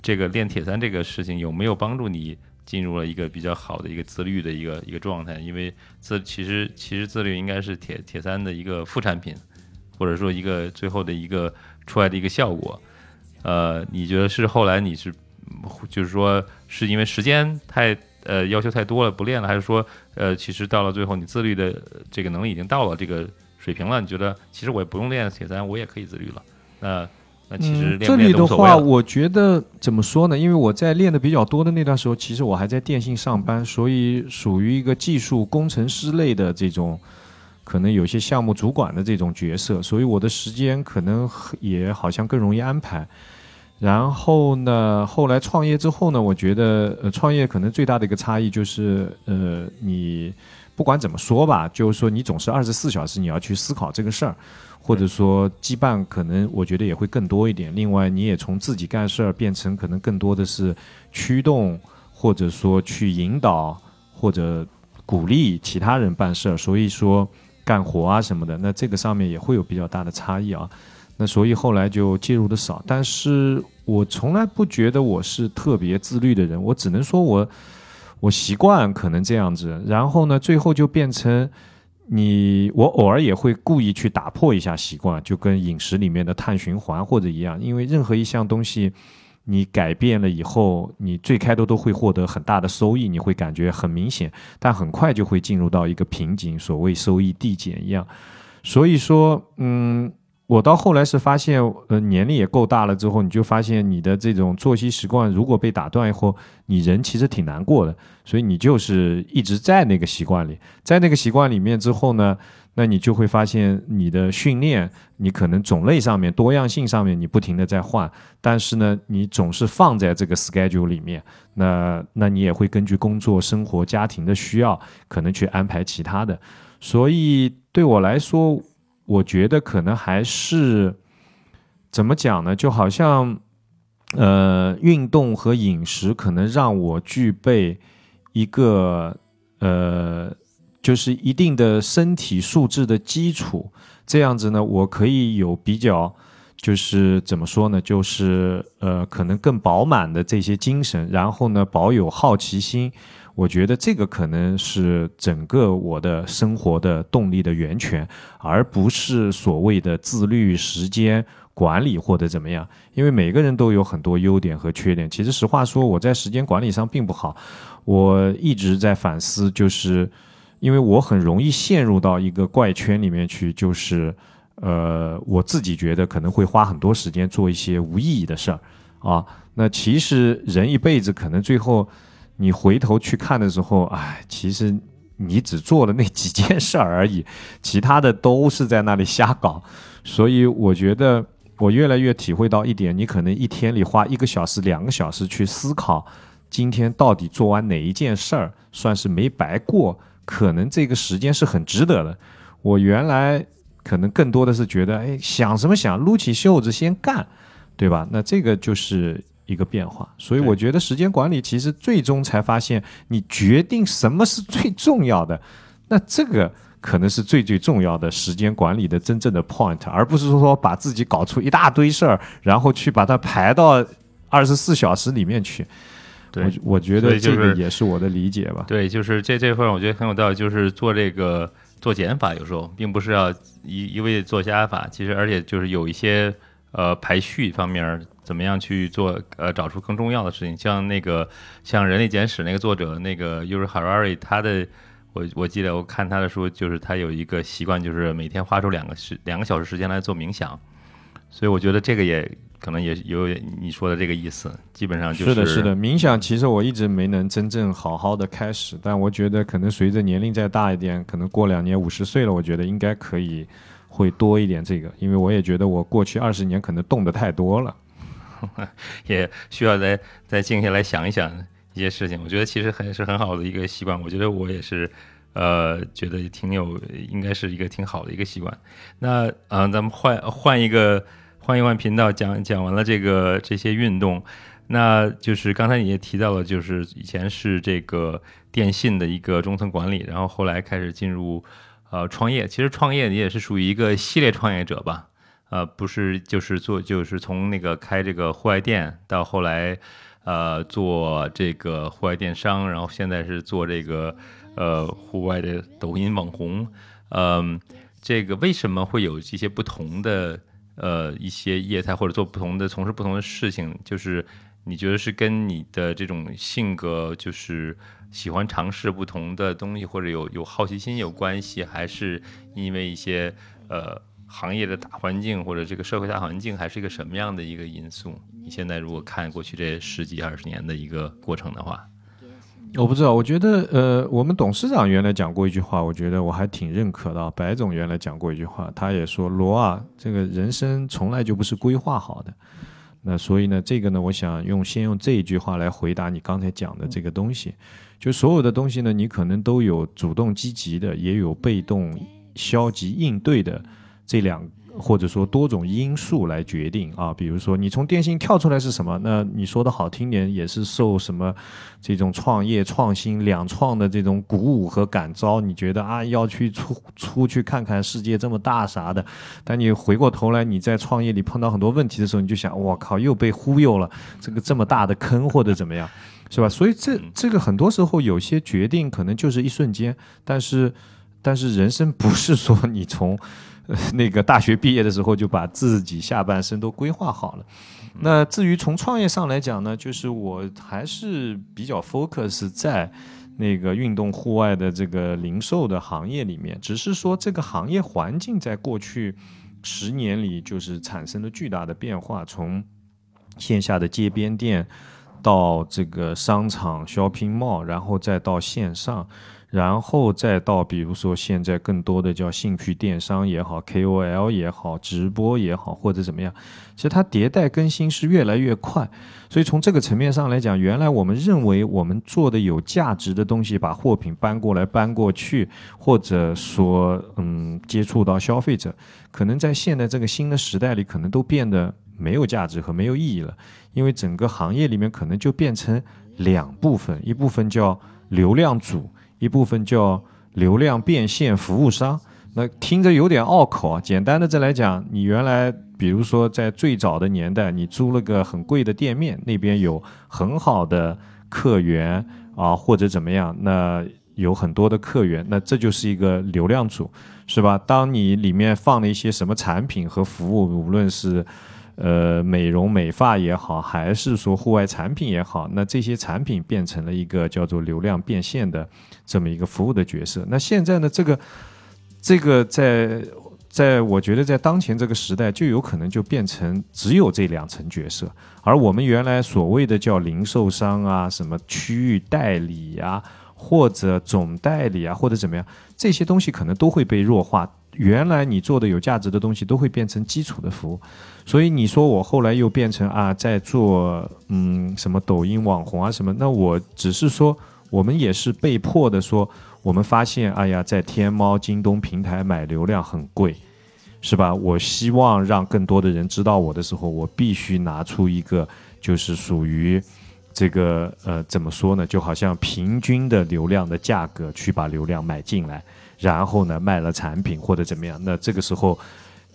这个练铁三这个事情有没有帮助你进入了一个比较好的一个自律的一个一个状态？因为自其实其实自律应该是铁铁三的一个副产品，或者说一个最后的一个出来的一个效果。呃，你觉得是后来你是就是说是因为时间太？呃，要求太多了，不练了，还是说，呃，其实到了最后，你自律的这个能力已经到了这个水平了？你觉得，其实我也不用练铁三，我也可以自律了。那那其实这里的话，我觉得怎么说呢？因为我在练的比较多的那段时候，其实我还在电信上班，所以属于一个技术工程师类的这种，可能有些项目主管的这种角色，所以我的时间可能也好像更容易安排。然后呢，后来创业之后呢，我觉得呃，创业可能最大的一个差异就是，呃，你不管怎么说吧，就是说你总是二十四小时你要去思考这个事儿，或者说羁绊可能我觉得也会更多一点。另外，你也从自己干事儿变成可能更多的是驱动，或者说去引导或者鼓励其他人办事儿，所以说干活啊什么的，那这个上面也会有比较大的差异啊。那所以后来就介入的少，但是我从来不觉得我是特别自律的人，我只能说我我习惯可能这样子，然后呢，最后就变成你我偶尔也会故意去打破一下习惯，就跟饮食里面的碳循环或者一样，因为任何一项东西你改变了以后，你最开头都会获得很大的收益，你会感觉很明显，但很快就会进入到一个瓶颈，所谓收益递减一样，所以说嗯。我到后来是发现，呃，年龄也够大了之后，你就发现你的这种作息习惯如果被打断以后，你人其实挺难过的。所以你就是一直在那个习惯里，在那个习惯里面之后呢，那你就会发现你的训练，你可能种类上面、多样性上面你不停的在换，但是呢，你总是放在这个 schedule 里面，那那你也会根据工作、生活、家庭的需要，可能去安排其他的。所以对我来说。我觉得可能还是怎么讲呢？就好像，呃，运动和饮食可能让我具备一个呃，就是一定的身体素质的基础。这样子呢，我可以有比较，就是怎么说呢？就是呃，可能更饱满的这些精神，然后呢，保有好奇心。我觉得这个可能是整个我的生活的动力的源泉，而不是所谓的自律、时间管理或者怎么样。因为每个人都有很多优点和缺点。其实实话说，我在时间管理上并不好。我一直在反思，就是因为我很容易陷入到一个怪圈里面去，就是呃，我自己觉得可能会花很多时间做一些无意义的事儿啊。那其实人一辈子可能最后。你回头去看的时候，哎，其实你只做了那几件事儿而已，其他的都是在那里瞎搞。所以我觉得我越来越体会到一点，你可能一天里花一个小时、两个小时去思考，今天到底做完哪一件事儿算是没白过，可能这个时间是很值得的。我原来可能更多的是觉得，哎，想什么想，撸起袖子先干，对吧？那这个就是。一个变化，所以我觉得时间管理其实最终才发现，你决定什么是最重要的，那这个可能是最最重要的时间管理的真正的 point，而不是说把自己搞出一大堆事儿，然后去把它排到二十四小时里面去。对，我觉得这个也是我的理解吧。对，就是这这份我觉得很有道理，就是做这个做减法，有时候并不是要一一味做加法，其实而且就是有一些呃排序方面。怎么样去做？呃，找出更重要的事情，像那个像《人类简史》那个作者那个 Uri Harari，他的我我记得我看他的书，就是他有一个习惯，就是每天花出两个时两个小时时间来做冥想。所以我觉得这个也可能也有你说的这个意思，基本上就是是的，是的。冥想其实我一直没能真正好好的开始，但我觉得可能随着年龄再大一点，可能过两年五十岁了，我觉得应该可以会多一点这个，因为我也觉得我过去二十年可能动的太多了，也需要再再静下来想一想一些事情。我觉得其实还是很好的一个习惯。我觉得我也是，呃，觉得挺有，应该是一个挺好的一个习惯。那啊，咱们换换一个换一换频道，讲讲完了这个这些运动。那就是刚才你也提到了，就是以前是这个电信的一个中层管理，然后后来开始进入呃创业。其实创业你也是属于一个系列创业者吧？呃，不是，就是做，就是从那个开这个户外店，到后来呃做这个户外电商，然后现在是做这个呃户外的抖音网红。嗯，这个为什么会有这些不同的呃一些业态，或者做不同的从事不同的事情？就是。你觉得是跟你的这种性格，就是喜欢尝试不同的东西，或者有有好奇心有关系，还是因为一些呃行业的大环境或者这个社会大环境，还是一个什么样的一个因素？你现在如果看过去这十几二十年的一个过程的话，我不知道。我觉得呃，我们董事长原来讲过一句话，我觉得我还挺认可的。白总原来讲过一句话，他也说罗啊，这个人生从来就不是规划好的。那所以呢，这个呢，我想用先用这一句话来回答你刚才讲的这个东西，就所有的东西呢，你可能都有主动积极的，也有被动消极应对的这两。或者说多种因素来决定啊，比如说你从电信跳出来是什么？那你说的好听点，也是受什么这种创业创新两创的这种鼓舞和感召？你觉得啊，要去出出去看看世界这么大啥的？但你回过头来，你在创业里碰到很多问题的时候，你就想，我靠，又被忽悠了，这个这么大的坑或者怎么样，是吧？所以这这个很多时候有些决定可能就是一瞬间，但是但是人生不是说你从。那个大学毕业的时候就把自己下半生都规划好了。那至于从创业上来讲呢，就是我还是比较 focus 在那个运动户外的这个零售的行业里面。只是说这个行业环境在过去十年里就是产生了巨大的变化，从线下的街边店到这个商场 shopping mall，然后再到线上。然后再到，比如说现在更多的叫兴趣电商也好，KOL 也好，直播也好，或者怎么样，其实它迭代更新是越来越快。所以从这个层面上来讲，原来我们认为我们做的有价值的东西，把货品搬过来搬过去，或者说嗯接触到消费者，可能在现在这个新的时代里，可能都变得没有价值和没有意义了。因为整个行业里面可能就变成两部分，一部分叫流量组。一部分叫流量变现服务商，那听着有点拗口啊。简单的再来讲，你原来比如说在最早的年代，你租了个很贵的店面，那边有很好的客源啊，或者怎么样，那有很多的客源，那这就是一个流量组，是吧？当你里面放了一些什么产品和服务，无论是呃，美容美发也好，还是说户外产品也好，那这些产品变成了一个叫做流量变现的这么一个服务的角色。那现在呢，这个这个在在我觉得在当前这个时代，就有可能就变成只有这两层角色，而我们原来所谓的叫零售商啊，什么区域代理啊，或者总代理啊，或者怎么样，这些东西可能都会被弱化。原来你做的有价值的东西都会变成基础的服务，所以你说我后来又变成啊在做嗯什么抖音网红啊什么，那我只是说我们也是被迫的说，我们发现哎呀在天猫、京东平台买流量很贵，是吧？我希望让更多的人知道我的时候，我必须拿出一个就是属于这个呃怎么说呢？就好像平均的流量的价格去把流量买进来。然后呢，卖了产品或者怎么样，那这个时候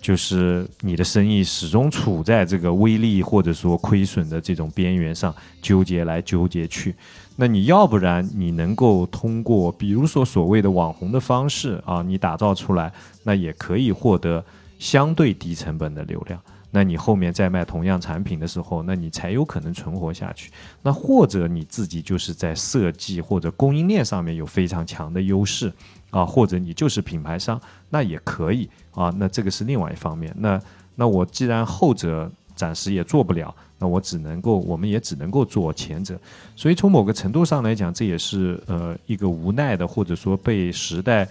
就是你的生意始终处在这个微利或者说亏损的这种边缘上纠结来纠结去。那你要不然你能够通过比如说所谓的网红的方式啊，你打造出来，那也可以获得相对低成本的流量。那你后面再卖同样产品的时候，那你才有可能存活下去。那或者你自己就是在设计或者供应链上面有非常强的优势。啊，或者你就是品牌商，那也可以啊。那这个是另外一方面。那那我既然后者暂时也做不了，那我只能够，我们也只能够做前者。所以从某个程度上来讲，这也是呃一个无奈的，或者说被时代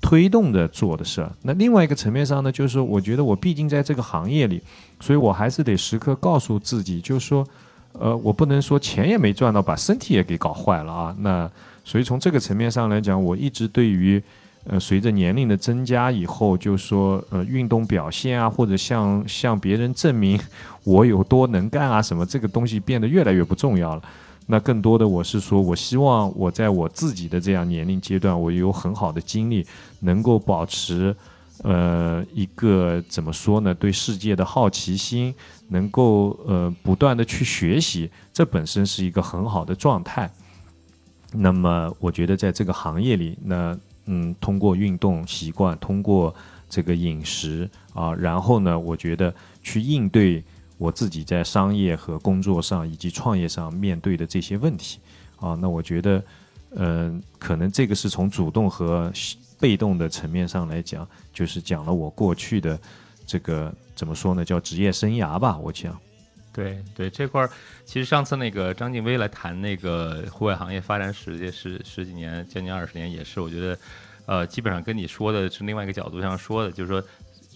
推动着做的事儿。那另外一个层面上呢，就是我觉得我毕竟在这个行业里，所以我还是得时刻告诉自己，就是说，呃，我不能说钱也没赚到，把身体也给搞坏了啊。那所以从这个层面上来讲，我一直对于，呃，随着年龄的增加以后，就说，呃，运动表现啊，或者向向别人证明我有多能干啊，什么这个东西变得越来越不重要了。那更多的我是说，我希望我在我自己的这样年龄阶段，我有很好的精力，能够保持，呃，一个怎么说呢？对世界的好奇心，能够呃不断的去学习，这本身是一个很好的状态。那么，我觉得在这个行业里，那嗯，通过运动习惯，通过这个饮食啊，然后呢，我觉得去应对。我自己在商业和工作上以及创业上面对的这些问题啊，那我觉得，嗯，可能这个是从主动和被动的层面上来讲，就是讲了我过去的这个怎么说呢，叫职业生涯吧。我想，对对，这块儿其实上次那个张静薇来谈那个户外行业发展史，这十十几年，将近二十年，也是我觉得，呃，基本上跟你说的是另外一个角度上说的，就是说。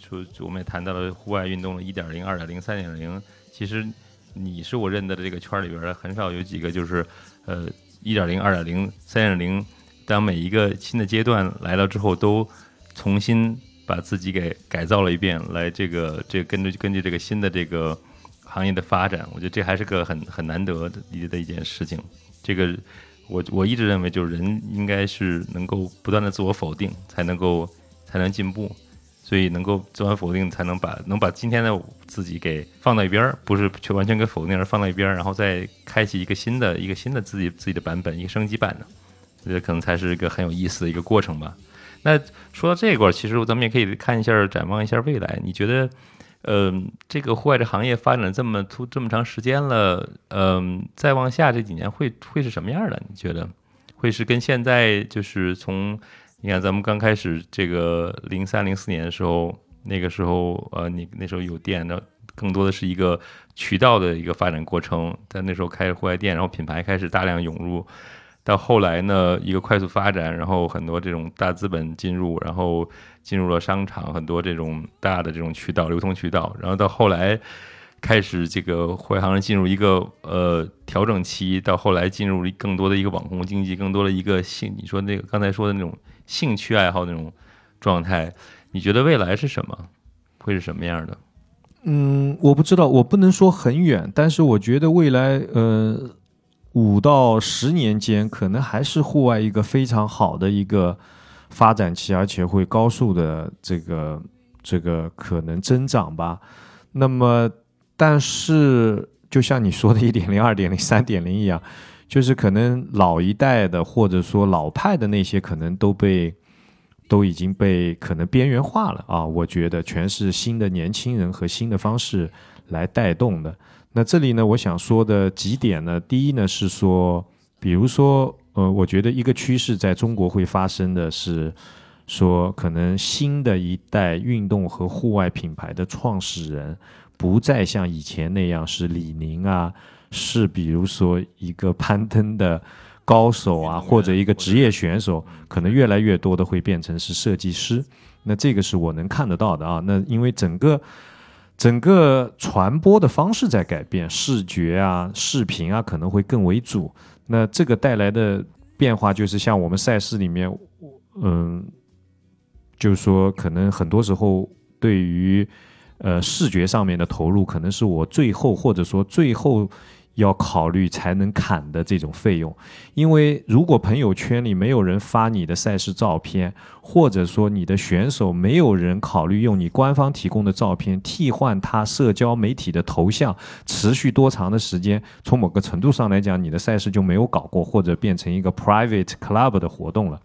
说我们也谈到了户外运动的一点零、二点零、三点零。其实你是我认得的这个圈里边很少有几个就是呃一点零、二点零、三点零。当每一个新的阶段来了之后，都重新把自己给改造了一遍，来这个这跟着根据这个新的这个行业的发展，我觉得这还是个很很难得的的一件事情。这个我我一直认为，就是人应该是能够不断的自我否定，才能够才能进步。所以能够自我否定，才能把能把今天的自己给放到一边儿，不是去完全给否定，而放到一边儿，然后再开启一个新的一个新的自己自己的版本，一个升级版的，我觉得可能才是一个很有意思的一个过程吧。那说到这一块儿，其实咱们也可以看一下，展望一下未来。你觉得，嗯，这个户外这行业发展这么突这么长时间了，嗯，再往下这几年会会是什么样的？你觉得会是跟现在就是从？你看，咱们刚开始这个零三零四年的时候，那个时候，呃，你那时候有店，那更多的是一个渠道的一个发展过程。在那时候开户外店，然后品牌开始大量涌入。到后来呢，一个快速发展，然后很多这种大资本进入，然后进入了商场，很多这种大的这种渠道流通渠道。然后到后来开始这个户外行业进入一个呃调整期，到后来进入更多的一个网红经济，更多的一个兴，你说那个刚才说的那种。兴趣爱好那种状态，你觉得未来是什么？会是什么样的？嗯，我不知道，我不能说很远，但是我觉得未来呃五到十年间，可能还是户外一个非常好的一个发展期，而且会高速的这个这个可能增长吧。那么，但是就像你说的一点零、二点零、三点零一样。就是可能老一代的或者说老派的那些可能都被都已经被可能边缘化了啊，我觉得全是新的年轻人和新的方式来带动的。那这里呢，我想说的几点呢，第一呢是说，比如说，呃，我觉得一个趋势在中国会发生的是说，可能新的一代运动和户外品牌的创始人不再像以前那样是李宁啊。是，比如说一个攀登的高手啊，或者一个职业选手，可能越来越多的会变成是设计师。那这个是我能看得到的啊。那因为整个整个传播的方式在改变，视觉啊、视频啊可能会更为主。那这个带来的变化就是，像我们赛事里面，嗯，就是说可能很多时候对于呃视觉上面的投入，可能是我最后或者说最后。要考虑才能砍的这种费用，因为如果朋友圈里没有人发你的赛事照片，或者说你的选手没有人考虑用你官方提供的照片替换他社交媒体的头像，持续多长的时间？从某个程度上来讲，你的赛事就没有搞过，或者变成一个 private club 的活动了。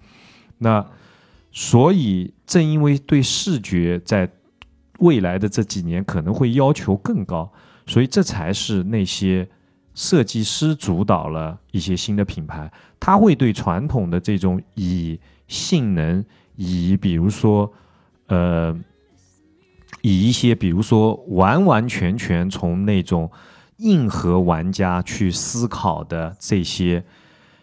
那所以正因为对视觉在未来的这几年可能会要求更高，所以这才是那些。设计师主导了一些新的品牌，他会对传统的这种以性能、以比如说，呃，以一些比如说完完全全从那种硬核玩家去思考的这些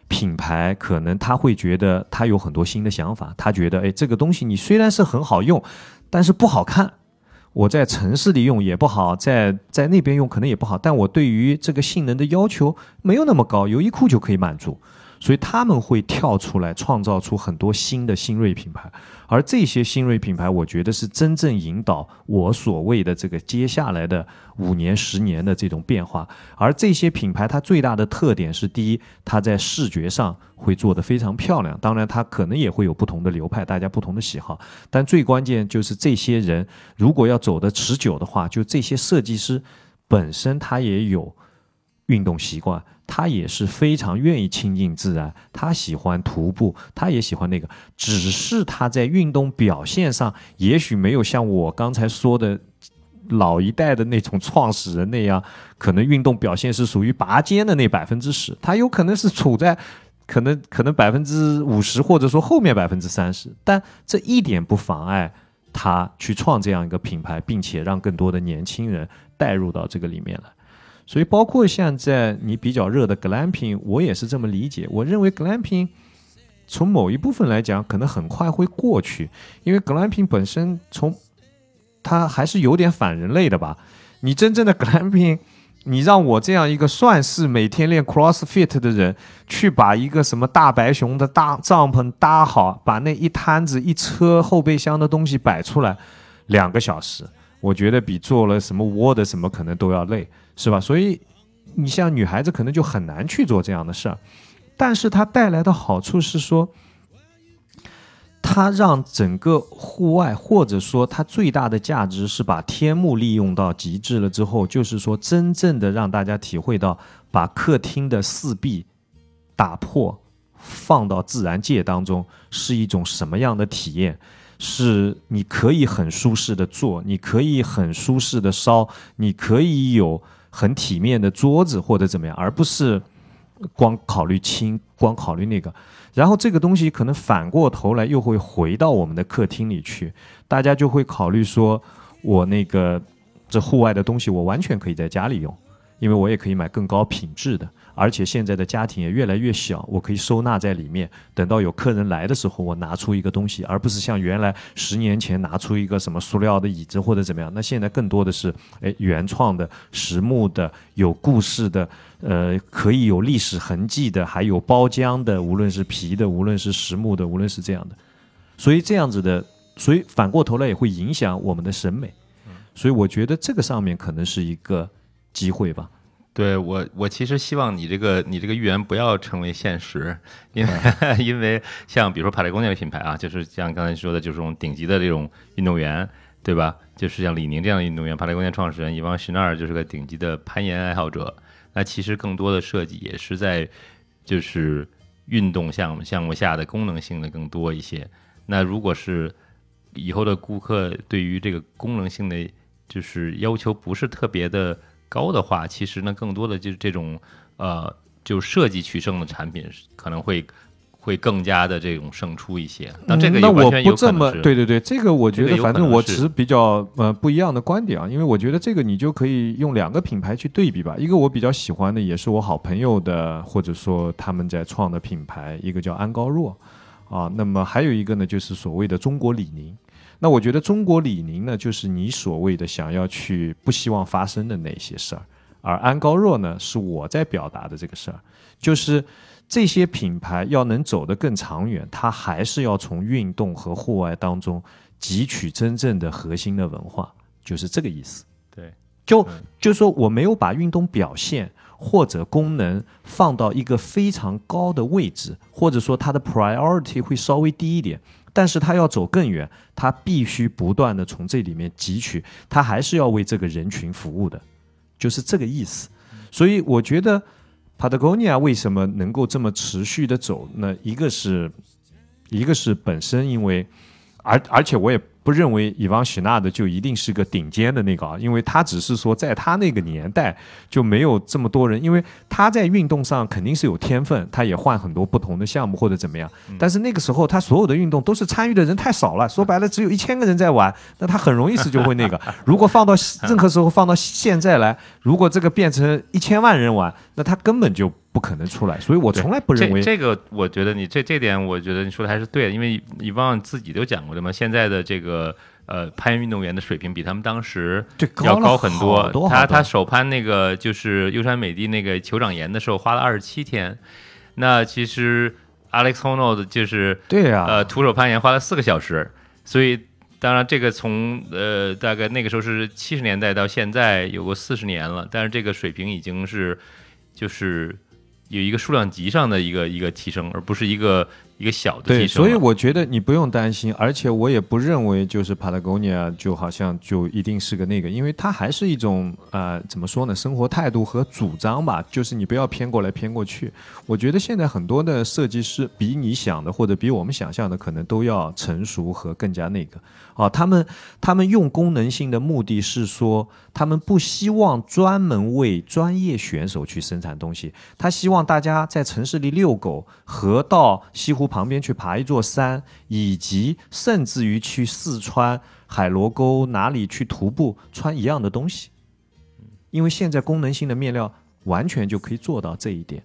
品牌可能他会觉得他有很多新的想法，他觉得哎，这个东西你虽然是很好用，但是不好看。我在城市里用也不好，在在那边用可能也不好，但我对于这个性能的要求没有那么高，优衣库就可以满足。所以他们会跳出来，创造出很多新的新锐品牌，而这些新锐品牌，我觉得是真正引导我所谓的这个接下来的五年、十年的这种变化。而这些品牌，它最大的特点是：第一，它在视觉上会做得非常漂亮。当然，它可能也会有不同的流派，大家不同的喜好。但最关键就是这些人如果要走得持久的话，就这些设计师本身他也有运动习惯。他也是非常愿意亲近自然，他喜欢徒步，他也喜欢那个，只是他在运动表现上，也许没有像我刚才说的老一代的那种创始人那样，可能运动表现是属于拔尖的那百分之十，他有可能是处在可能可能百分之五十，或者说后面百分之三十，但这一点不妨碍他去创这样一个品牌，并且让更多的年轻人带入到这个里面来。所以，包括像在你比较热的 glamping，我也是这么理解。我认为 glamping 从某一部分来讲，可能很快会过去，因为 glamping 本身从它还是有点反人类的吧。你真正的 glamping，你让我这样一个算是每天练 crossfit 的人，去把一个什么大白熊的大帐篷搭好，把那一摊子一车后备箱的东西摆出来，两个小时，我觉得比做了什么 word 什么可能都要累。是吧？所以你像女孩子可能就很难去做这样的事儿，但是它带来的好处是说，它让整个户外或者说它最大的价值是把天幕利用到极致了之后，就是说真正的让大家体会到把客厅的四壁打破，放到自然界当中是一种什么样的体验。是你可以很舒适的坐，你可以很舒适的烧，你可以有。很体面的桌子或者怎么样，而不是光考虑轻，光考虑那个。然后这个东西可能反过头来又会回到我们的客厅里去，大家就会考虑说，我那个这户外的东西我完全可以在家里用，因为我也可以买更高品质的。而且现在的家庭也越来越小，我可以收纳在里面。等到有客人来的时候，我拿出一个东西，而不是像原来十年前拿出一个什么塑料的椅子或者怎么样。那现在更多的是，哎，原创的、实木的、有故事的，呃，可以有历史痕迹的，还有包浆的，无论是皮的，无论是实木的，无论是这样的。所以这样子的，所以反过头来也会影响我们的审美。所以我觉得这个上面可能是一个机会吧。对我，我其实希望你这个你这个预言不要成为现实，因为 因为像比如说帕雷公那个品牌啊，就是像刚才说的，就是这种顶级的这种运动员，对吧？就是像李宁这样的运动员，帕雷宫的创始人伊万什纳尔就是个顶级的攀岩爱好者。那其实更多的设计也是在就是运动项目项目下的功能性的更多一些。那如果是以后的顾客对于这个功能性的就是要求不是特别的。高的话，其实呢，更多的就是这种，呃，就设计取胜的产品可能会会更加的这种胜出一些。那这个那我不这么对对对，这个我觉得反正我持比较呃不一样的观点啊，因为我觉得这个你就可以用两个品牌去对比吧。一个我比较喜欢的，也是我好朋友的，或者说他们在创的品牌，一个叫安高若啊，那么还有一个呢，就是所谓的中国李宁。那我觉得中国李宁呢，就是你所谓的想要去不希望发生的那些事儿，而安高若呢，是我在表达的这个事儿，就是这些品牌要能走得更长远，它还是要从运动和户外当中汲取真正的核心的文化，就是这个意思。对，就就是说我没有把运动表现或者功能放到一个非常高的位置，或者说它的 priority 会稍微低一点。但是他要走更远，他必须不断的从这里面汲取，他还是要为这个人群服务的，就是这个意思。所以我觉得，Patagonia 为什么能够这么持续的走？那一个是，一个是本身因为，而而且我也。不认为伊万许纳的就一定是个顶尖的那个啊，因为他只是说在他那个年代就没有这么多人，因为他在运动上肯定是有天分，他也换很多不同的项目或者怎么样。但是那个时候他所有的运动都是参与的人太少了，说白了只有一千个人在玩，那他很容易是就会那个。如果放到任何时候放到现在来，如果这个变成一千万人玩，那他根本就不可能出来。所以我从来不认为这个，我觉得你这这点，我觉得你说的还是对的，因为以往自己都讲过的嘛，现在的这个。呃，攀岩运动员的水平比他们当时要高很多。他他首攀那个就是优山美地那个酋长岩的时候，花了二十七天。那其实 Alex Honnold 就是对呀，呃，徒手攀岩花了四个小时。所以当然这个从呃大概那个时候是七十年代到现在有过四十年了，但是这个水平已经是就是有一个数量级上的一个一个提升，而不是一个。一个小的对，所以我觉得你不用担心，而且我也不认为就是 Patagonia 就好像就一定是个那个，因为它还是一种呃怎么说呢，生活态度和主张吧，就是你不要偏过来偏过去。我觉得现在很多的设计师比你想的或者比我们想象的可能都要成熟和更加那个啊，他们他们用功能性的目的是说，他们不希望专门为专业选手去生产东西，他希望大家在城市里遛狗和到西湖。旁边去爬一座山，以及甚至于去四川海螺沟哪里去徒步，穿一样的东西，因为现在功能性的面料完全就可以做到这一点，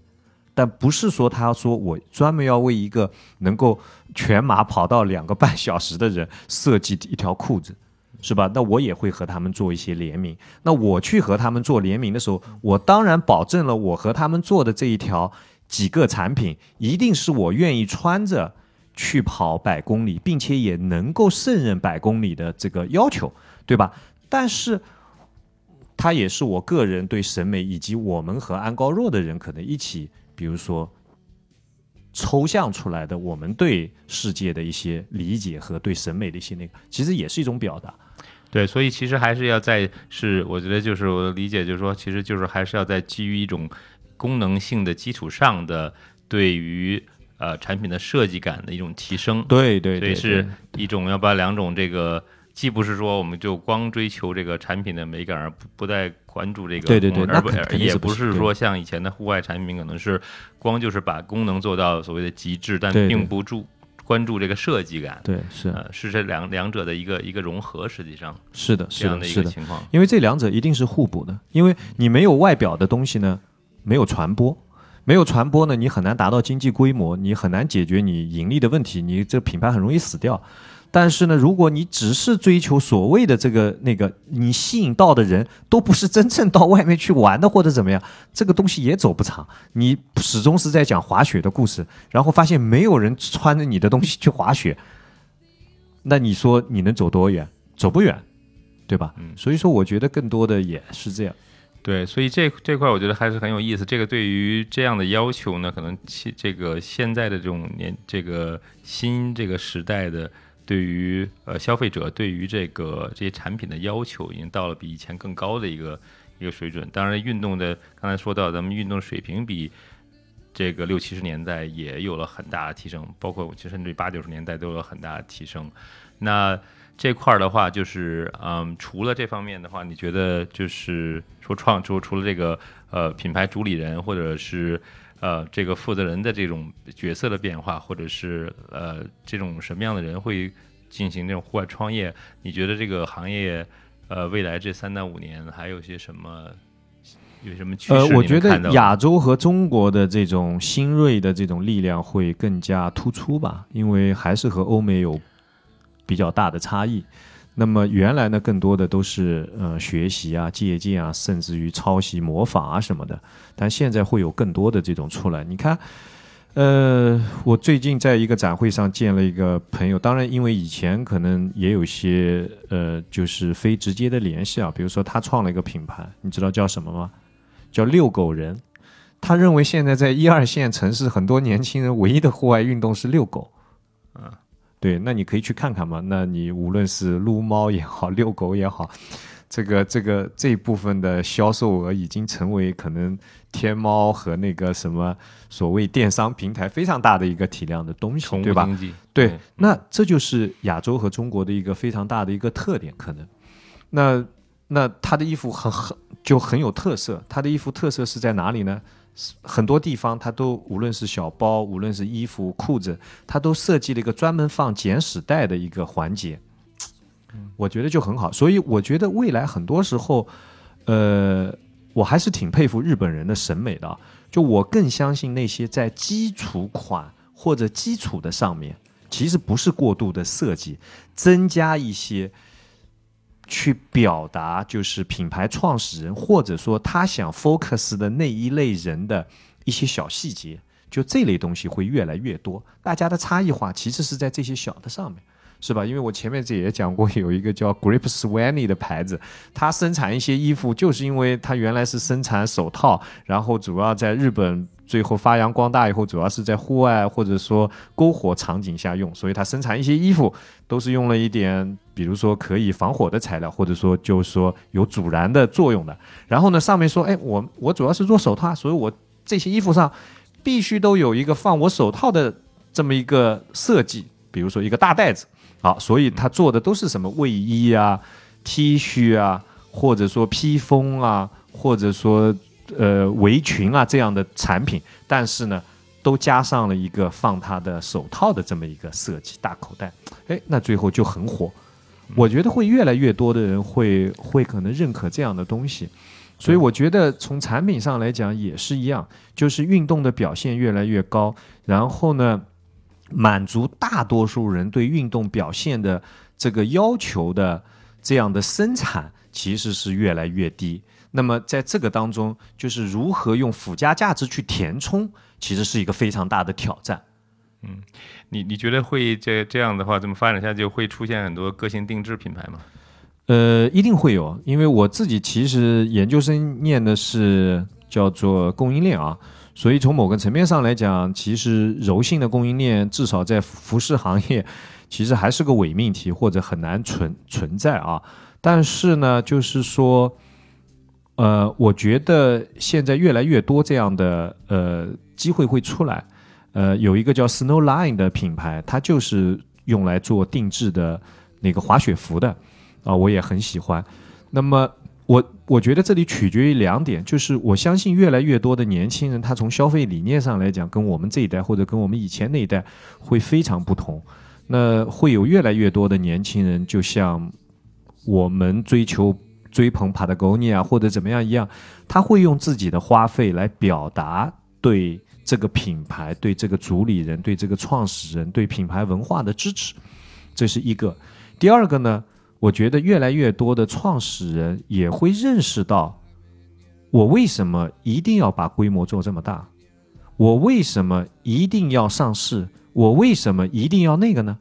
但不是说他说我专门要为一个能够全马跑到两个半小时的人设计一条裤子，是吧？那我也会和他们做一些联名。那我去和他们做联名的时候，我当然保证了我和他们做的这一条。几个产品一定是我愿意穿着去跑百公里，并且也能够胜任百公里的这个要求，对吧？但是，它也是我个人对审美以及我们和安高若的人可能一起，比如说抽象出来的我们对世界的一些理解和对审美的一些那个，其实也是一种表达。对，所以其实还是要在是，我觉得就是我的理解就是说，其实就是还是要在基于一种。功能性的基础上的对于呃产品的设计感的一种提升，对对对，是一种要把两种这个，既不是说我们就光追求这个产品的美感而不不再关注这个，对对对，而不也不是说像以前的户外产品可能是光就是把功能做到所谓的极致，但并不注关注这个设计感，对是是这两两者的一个一个融合，实际上是的，这样的一个情况，因为这两者一定是互补的，因为你没有外表的东西呢。没有传播，没有传播呢，你很难达到经济规模，你很难解决你盈利的问题，你这品牌很容易死掉。但是呢，如果你只是追求所谓的这个那个，你吸引到的人都不是真正到外面去玩的或者怎么样，这个东西也走不长。你始终是在讲滑雪的故事，然后发现没有人穿着你的东西去滑雪，那你说你能走多远？走不远，对吧？嗯，所以说我觉得更多的也是这样。对，所以这这块我觉得还是很有意思。这个对于这样的要求呢，可能其这个现在的这种年这个新这个时代的对于呃消费者对于这个这些产品的要求，已经到了比以前更高的一个一个水准。当然，运动的刚才说到，咱们运动水平比这个六七十年代也有了很大的提升，包括其实甚至八九十年代都有很大的提升。那这块儿的话，就是嗯，除了这方面的话，你觉得就是说创除除了这个呃品牌主理人或者是呃这个负责人的这种角色的变化，或者是呃这种什么样的人会进行这种户外创业？你觉得这个行业呃未来这三到五年还有些什么有什么趋势？呃，我觉得亚洲和中国的这种新锐的这种力量会更加突出吧，因为还是和欧美有。比较大的差异，那么原来呢，更多的都是呃学习啊、借鉴啊，甚至于抄袭、模仿啊什么的。但现在会有更多的这种出来。你看，呃，我最近在一个展会上见了一个朋友，当然因为以前可能也有些呃，就是非直接的联系啊。比如说他创了一个品牌，你知道叫什么吗？叫遛狗人。他认为现在在一二线城市，很多年轻人唯一的户外运动是遛狗。对，那你可以去看看嘛。那你无论是撸猫也好，遛狗也好，这个这个这一部分的销售额已经成为可能天猫和那个什么所谓电商平台非常大的一个体量的东西，对吧？对，那这就是亚洲和中国的一个非常大的一个特点，可能。那那他的衣服很很就很有特色，他的衣服特色是在哪里呢？很多地方，它都无论是小包，无论是衣服、裤子，它都设计了一个专门放剪纸袋的一个环节。我觉得就很好。所以我觉得未来很多时候，呃，我还是挺佩服日本人的审美的。就我更相信那些在基础款或者基础的上面，其实不是过度的设计，增加一些去表达，就是品牌创始人或者说他想 focus 的那一类人的一些小细节，就这类东西会越来越多。大家的差异化其实是在这些小的上面。是吧？因为我前面这也讲过，有一个叫 Grip Swanny 的牌子，它生产一些衣服，就是因为它原来是生产手套，然后主要在日本，最后发扬光大以后，主要是在户外或者说篝火场景下用，所以它生产一些衣服都是用了一点，比如说可以防火的材料，或者说就是说有阻燃的作用的。然后呢，上面说，哎，我我主要是做手套，所以我这些衣服上必须都有一个放我手套的这么一个设计，比如说一个大袋子。好，所以他做的都是什么卫衣啊、T 恤啊，或者说披风啊，或者说呃围裙啊这样的产品，但是呢，都加上了一个放他的手套的这么一个设计，大口袋，哎，那最后就很火。我觉得会越来越多的人会会可能认可这样的东西，所以我觉得从产品上来讲也是一样，就是运动的表现越来越高，然后呢。满足大多数人对运动表现的这个要求的这样的生产，其实是越来越低。那么在这个当中，就是如何用附加价值去填充，其实是一个非常大的挑战。嗯，你你觉得会这这样的话，这么发展下去，会出现很多个性定制品牌吗？呃，一定会有，因为我自己其实研究生念的是叫做供应链啊。所以从某个层面上来讲，其实柔性的供应链至少在服饰行业，其实还是个伪命题或者很难存存在啊。但是呢，就是说，呃，我觉得现在越来越多这样的呃机会会出来。呃，有一个叫 Snowline 的品牌，它就是用来做定制的那个滑雪服的啊，我也很喜欢。那么。我我觉得这里取决于两点，就是我相信越来越多的年轻人，他从消费理念上来讲，跟我们这一代或者跟我们以前那一代会非常不同。那会有越来越多的年轻人，就像我们追求追捧 Patagonia 或者怎么样一样，他会用自己的花费来表达对这个品牌、对这个主理人、对这个创始人、对品牌文化的支持，这是一个。第二个呢？我觉得越来越多的创始人也会认识到，我为什么一定要把规模做这么大？我为什么一定要上市？我为什么一定要那个呢？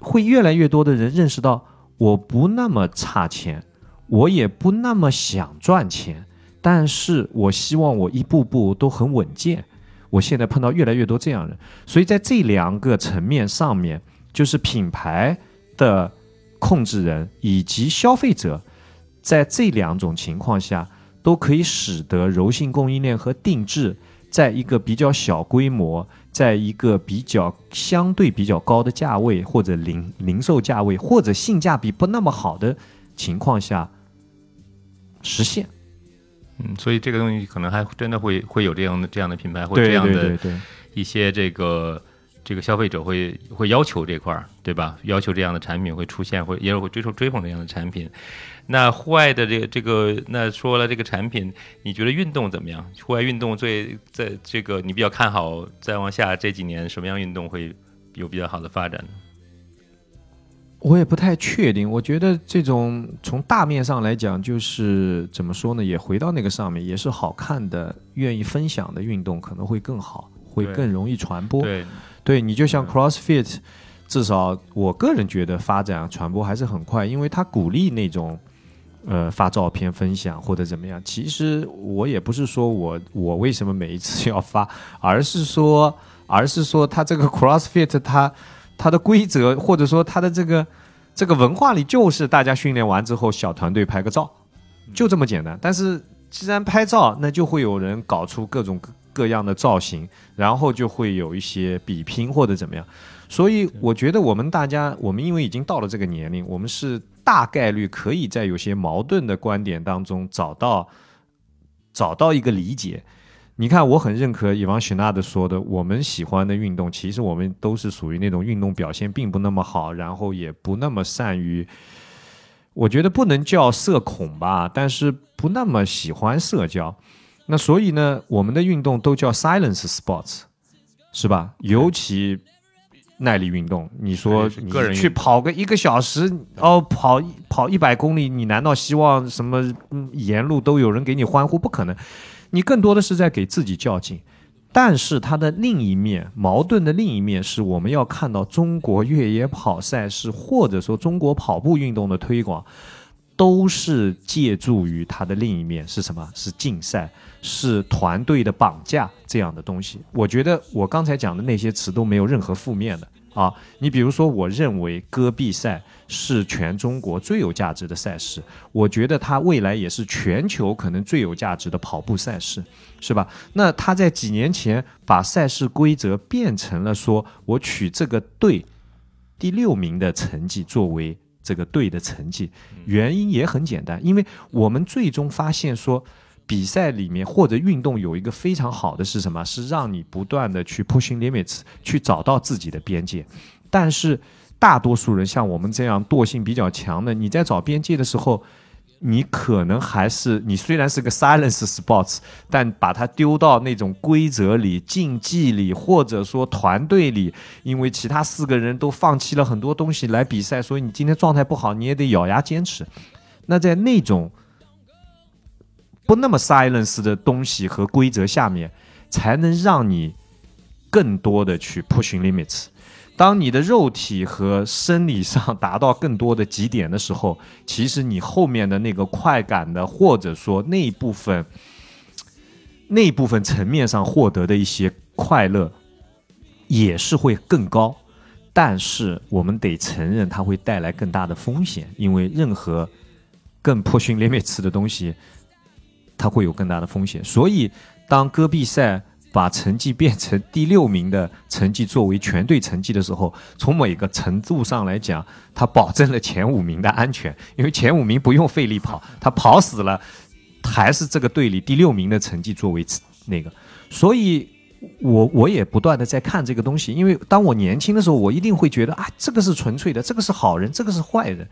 会越来越多的人认识到，我不那么差钱，我也不那么想赚钱，但是我希望我一步步都很稳健。我现在碰到越来越多这样人，所以在这两个层面上面，就是品牌的。控制人以及消费者，在这两种情况下，都可以使得柔性供应链和定制，在一个比较小规模，在一个比较相对比较高的价位，或者零零售价位，或者性价比不那么好的情况下实现。嗯，所以这个东西可能还真的会会有这样的这样的品牌或这样的一些这个。这个消费者会会要求这块儿，对吧？要求这样的产品会出现，会也会追求追捧这样的产品。那户外的这个这个，那说了这个产品，你觉得运动怎么样？户外运动最在这个你比较看好，再往下这几年什么样运动会有比较好的发展呢？我也不太确定。我觉得这种从大面上来讲，就是怎么说呢？也回到那个上面，也是好看的、愿意分享的运动可能会更好，会更容易传播。对。对你就像 CrossFit，至少我个人觉得发展传播还是很快，因为他鼓励那种，呃，发照片分享或者怎么样。其实我也不是说我我为什么每一次要发，而是说而是说他这个 CrossFit 它它的规则或者说它的这个这个文化里就是大家训练完之后小团队拍个照，就这么简单。但是既然拍照，那就会有人搞出各种各。各样的造型，然后就会有一些比拼或者怎么样，所以我觉得我们大家，我们因为已经到了这个年龄，我们是大概率可以在有些矛盾的观点当中找到找到一个理解。你看，我很认可伊万许纳的说的，我们喜欢的运动，其实我们都是属于那种运动表现并不那么好，然后也不那么善于，我觉得不能叫社恐吧，但是不那么喜欢社交。那所以呢，我们的运动都叫 silence sports，是吧？尤其耐力运动，你说你去跑个一个小时，哦，跑跑一百公里，你难道希望什么嗯沿路都有人给你欢呼？不可能，你更多的是在给自己较劲。但是它的另一面，矛盾的另一面是我们要看到中国越野跑赛事，或者说中国跑步运动的推广，都是借助于它的另一面是什么？是竞赛，是团队的绑架这样的东西。我觉得我刚才讲的那些词都没有任何负面的啊。你比如说，我认为戈壁赛是全中国最有价值的赛事，我觉得它未来也是全球可能最有价值的跑步赛事。是吧？那他在几年前把赛事规则变成了说，我取这个队第六名的成绩作为这个队的成绩，原因也很简单，因为我们最终发现说，比赛里面或者运动有一个非常好的是什么？是让你不断的去 pushing limits，去找到自己的边界，但是大多数人像我们这样惰性比较强的，你在找边界的时候。你可能还是你虽然是个 silence sports，但把它丢到那种规则里、竞技里，或者说团队里，因为其他四个人都放弃了很多东西来比赛，所以你今天状态不好，你也得咬牙坚持。那在那种不那么 silence 的东西和规则下面，才能让你更多的去 push limits。当你的肉体和生理上达到更多的极点的时候，其实你后面的那个快感的，或者说那一部分、那一部分层面上获得的一些快乐，也是会更高。但是我们得承认，它会带来更大的风险，因为任何更 pushing limits 的东西，它会有更大的风险。所以，当戈壁赛把成绩变成第六名的成绩作为全队成绩的时候，从某个程度上来讲，它保证了前五名的安全，因为前五名不用费力跑，他跑死了，还是这个队里第六名的成绩作为那个。所以，我我也不断的在看这个东西，因为当我年轻的时候，我一定会觉得啊，这个是纯粹的，这个是好人，这个是坏人，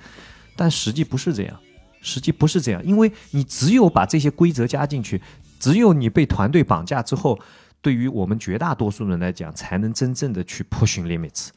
但实际不是这样，实际不是这样，因为你只有把这些规则加进去，只有你被团队绑架之后。对于我们绝大多数人来讲，才能真正的去 pushing limits，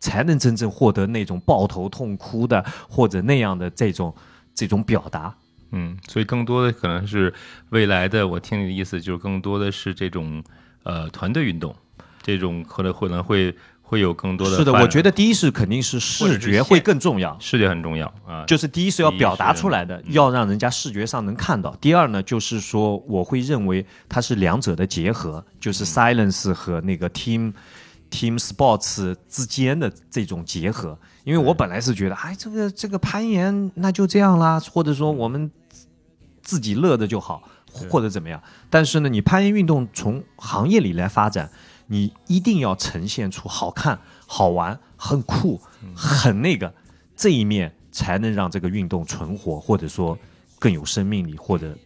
才能真正获得那种抱头痛哭的或者那样的这种这种表达。嗯，所以更多的可能是未来的，我听你的意思就是更多的是这种呃团队运动，这种可能可能会。会有更多的是的，我觉得第一是肯定是视觉会更重要，视觉很重要啊，就是第一是要表达出来的，要让人家视觉上能看到。第二呢，就是说我会认为它是两者的结合，就是 silence 和那个 team team sports 之间的这种结合。因为我本来是觉得，哎，这个这个攀岩那就这样啦，或者说我们自己乐的就好，或者怎么样。但是呢，你攀岩运动从行业里来发展。你一定要呈现出好看、好玩、很酷、很那个这一面，才能让这个运动存活，或者说更有生命力，或者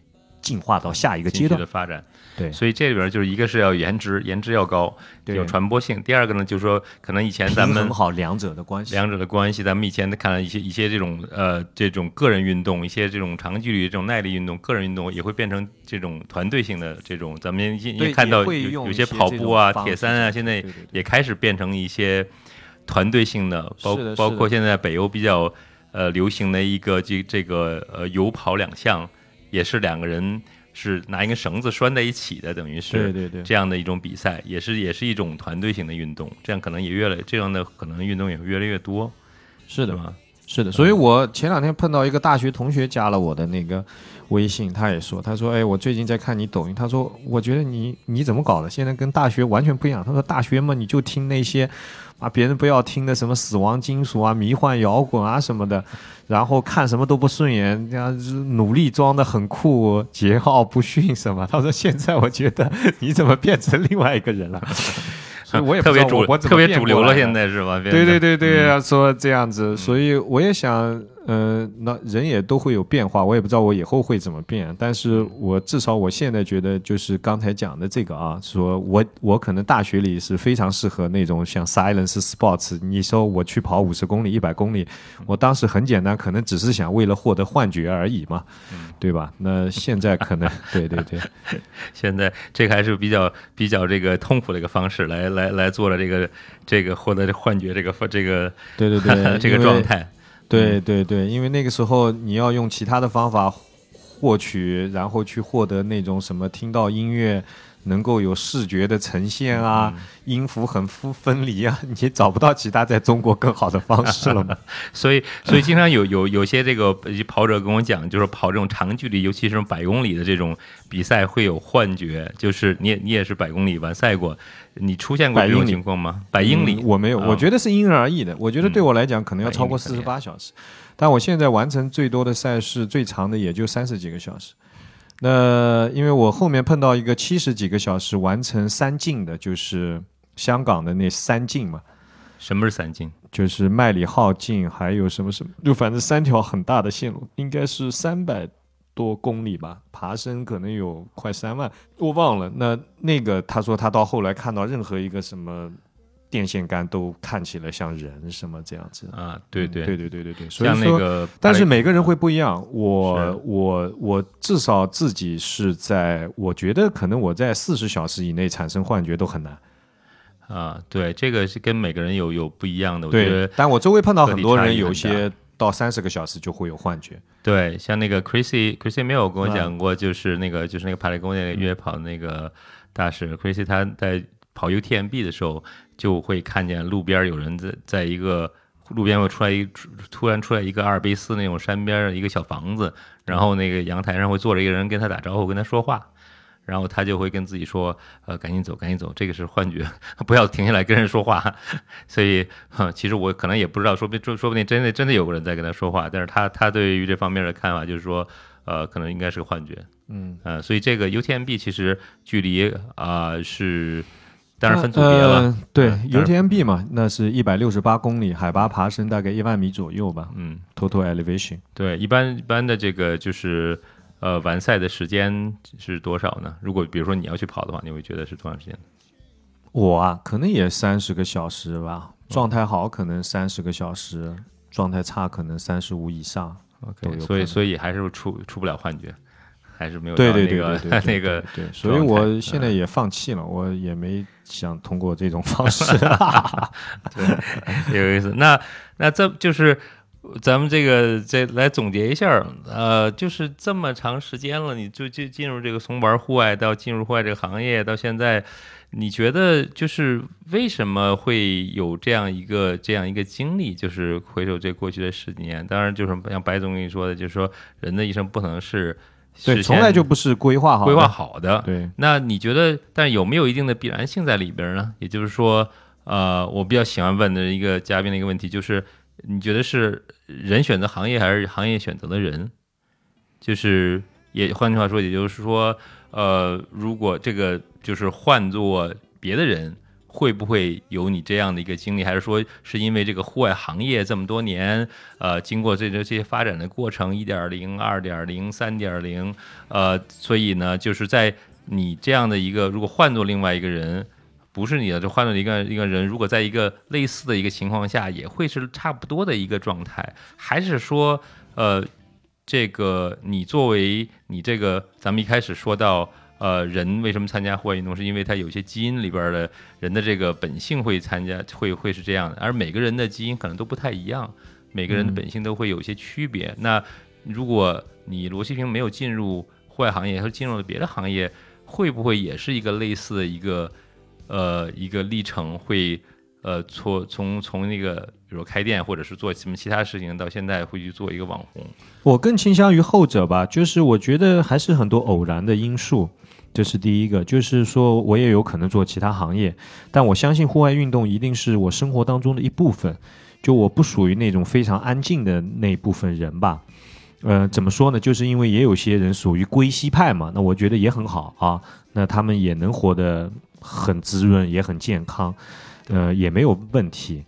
进化到下一个阶段的发展。对，所以这里边就是一个是要颜值，颜值要高，有传播性。第二个呢，就是说可能以前咱们很好两者的关系，两者的关系，咱们以前看了一些一些这种呃这种个人运动，一些这种长距离这种耐力运动，个人运动也会变成这种团队性的这种。咱们也看到有有些跑步啊、铁三啊，现在也开始变成一些团队性的，包包括现在北欧比较呃流行的一个这这个呃有跑两项，也是两个人。是拿一根绳子拴在一起的，等于是对对对这样的一种比赛，也是也是一种团队型的运动，这样可能也越来这样的可能运动也会越来越多，是的吗？是的，所以我前两天碰到一个大学同学加了我的那个微信，他也说，他说，哎，我最近在看你抖音，他说，我觉得你你怎么搞的？现在跟大学完全不一样。他说，大学嘛，你就听那些啊别人不要听的什么死亡金属啊、迷幻摇滚啊什么的，然后看什么都不顺眼，这样努力装的很酷，桀骜不驯什么。他说，现在我觉得你怎么变成另外一个人了？所以我也特别主我特别主流了，现在是吧？对对对对，说这样子，所以我也想，呃，那人也都会有变化，我也不知道我以后会怎么变，但是我至少我现在觉得就是刚才讲的这个啊，说我我可能大学里是非常适合那种像 silence sports，你说我去跑五十公里、一百公里，我当时很简单，可能只是想为了获得幻觉而已嘛，对吧？那现在可能 对对对，现在这个还是比较比较这个痛苦的一个方式来来来做了这个这个获得这幻觉这个这个对对对 这个状态。对对对，因为那个时候你要用其他的方法获取，然后去获得那种什么听到音乐能够有视觉的呈现啊，音符很分分离啊，你找不到其他在中国更好的方式了嘛。所以，所以经常有有有些这个跑者跟我讲，就是跑这种长距离，尤其是百公里的这种比赛会有幻觉，就是你也你也是百公里完赛过。你出现过这种情况吗？百英里，我没有。我觉得是因人而异的。我觉得对我来讲，可能要超过四十八小时。但我现在完成最多的赛事，最长的也就三十几个小时。那因为我后面碰到一个七十几个小时完成三进的，就是香港的那三进嘛。什么是三进？就是麦里浩径，还有什么什么，就反正三条很大的线路，应该是三百。多公里吧，爬升可能有快三万，我忘了。那那个他说他到后来看到任何一个什么电线杆都看起来像人什么这样子啊，对对对对对对对。所以说，但是每个人会不一样。我我我至少自己是在，我觉得可能我在四十小时以内产生幻觉都很难啊。对，这个是跟每个人有有不一样的。我觉得，但我周围碰到很多人有些。到三十个小时就会有幻觉。对，像那个 Chrissy Chrissy 没有跟我讲过，就是那个就是那个帕雷公那个越野跑那个大使 Chrissy，他在跑 UTMB 的时候就会看见路边有人在在一个路边会出来一突然出来一个阿尔卑斯那种山边的一个小房子，然后那个阳台上会坐着一个人跟他打招呼，跟他说话。然后他就会跟自己说：“呃，赶紧走，赶紧走，这个是幻觉，不要停下来跟人说话。”所以，其实我可能也不知道，说不定说说不定真的真的有个人在跟他说话，但是他他对于这方面的看法就是说，呃，可能应该是个幻觉。嗯，呃，所以这个 UTMB 其实距离啊是，当然分组别了。对，UTMB 嘛，那是一百六十八公里，海拔爬升大概一万米左右吧。嗯，Total Elevation。对，一般一般的这个就是。呃，完赛的时间是多少呢？如果比如说你要去跑的话，你会觉得是多长时间？我啊，可能也三十个小时吧。状态好可能三十个小时，状态差可能三十五以上。OK，所以所以还是出出不了幻觉，还是没有对对对 对那个对。所以我现在也放弃了，我也没想通过这种方式。对，有意思。那那这就是。咱们这个再来总结一下，呃，就是这么长时间了，你就就进入这个从玩户外到进入户外这个行业，到现在，你觉得就是为什么会有这样一个这样一个经历？就是回首这过去的十几年，当然就是像白总跟你说的，就是说人的一生不可能是对，从来就不是规划好规划好的。对，那你觉得，但有没有一定的必然性在里边呢？也就是说，呃，我比较喜欢问的一个嘉宾的一个问题就是。你觉得是人选择行业，还是行业选择的人？就是也换句话说，也就是说，呃，如果这个就是换做别的人，会不会有你这样的一个经历？还是说是因为这个户外行业这么多年，呃，经过这这些发展的过程，一点零、二点零、三点零，呃，所以呢，就是在你这样的一个，如果换做另外一个人。不是你的，就换了一个一个人。如果在一个类似的一个情况下，也会是差不多的一个状态，还是说，呃，这个你作为你这个，咱们一开始说到，呃，人为什么参加户外运动，是因为他有些基因里边的人的这个本性会参加，会会是这样的。而每个人的基因可能都不太一样，每个人的本性都会有一些区别。那如果你罗西平没有进入户外行业，而进入了别的行业，会不会也是一个类似的一个？呃，一个历程会，呃，从从从那个，比如说开店或者是做什么其他事情，到现在会去做一个网红。我更倾向于后者吧，就是我觉得还是很多偶然的因素，这是第一个。就是说我也有可能做其他行业，但我相信户外运动一定是我生活当中的一部分。就我不属于那种非常安静的那一部分人吧。呃，怎么说呢？就是因为也有些人属于归西派嘛，那我觉得也很好啊。那他们也能活得。很滋润，也很健康，呃，也没有问题。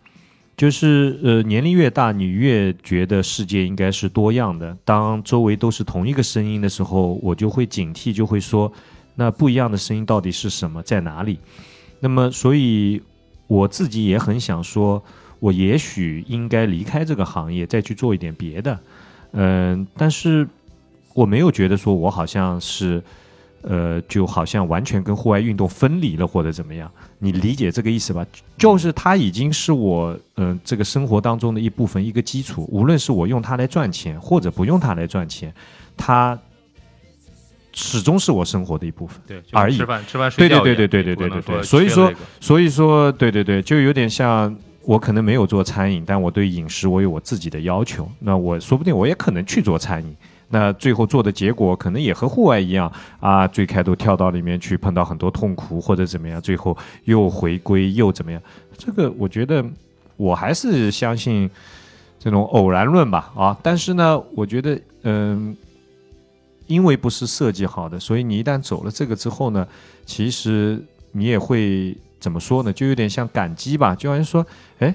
就是呃，年龄越大，你越觉得世界应该是多样的。当周围都是同一个声音的时候，我就会警惕，就会说，那不一样的声音到底是什么，在哪里？那么，所以我自己也很想说，我也许应该离开这个行业，再去做一点别的。嗯，但是我没有觉得说我好像是。呃，就好像完全跟户外运动分离了，或者怎么样？你理解这个意思吧？就是它已经是我嗯这个生活当中的一部分，一个基础。无论是我用它来赚钱，或者不用它来赚钱，它始终是我生活的一部分。对，而已。吃饭、吃饭、睡觉。对对对对对对对对。所以说，所以说，对对对，就有点像我可能没有做餐饮，但我对饮食我有我自己的要求。那我说不定我也可能去做餐饮。那最后做的结果可能也和户外一样啊，最开头跳到里面去碰到很多痛苦或者怎么样，最后又回归又怎么样？这个我觉得我还是相信这种偶然论吧啊！但是呢，我觉得嗯，因为不是设计好的，所以你一旦走了这个之后呢，其实你也会怎么说呢？就有点像感激吧，就好像说，哎。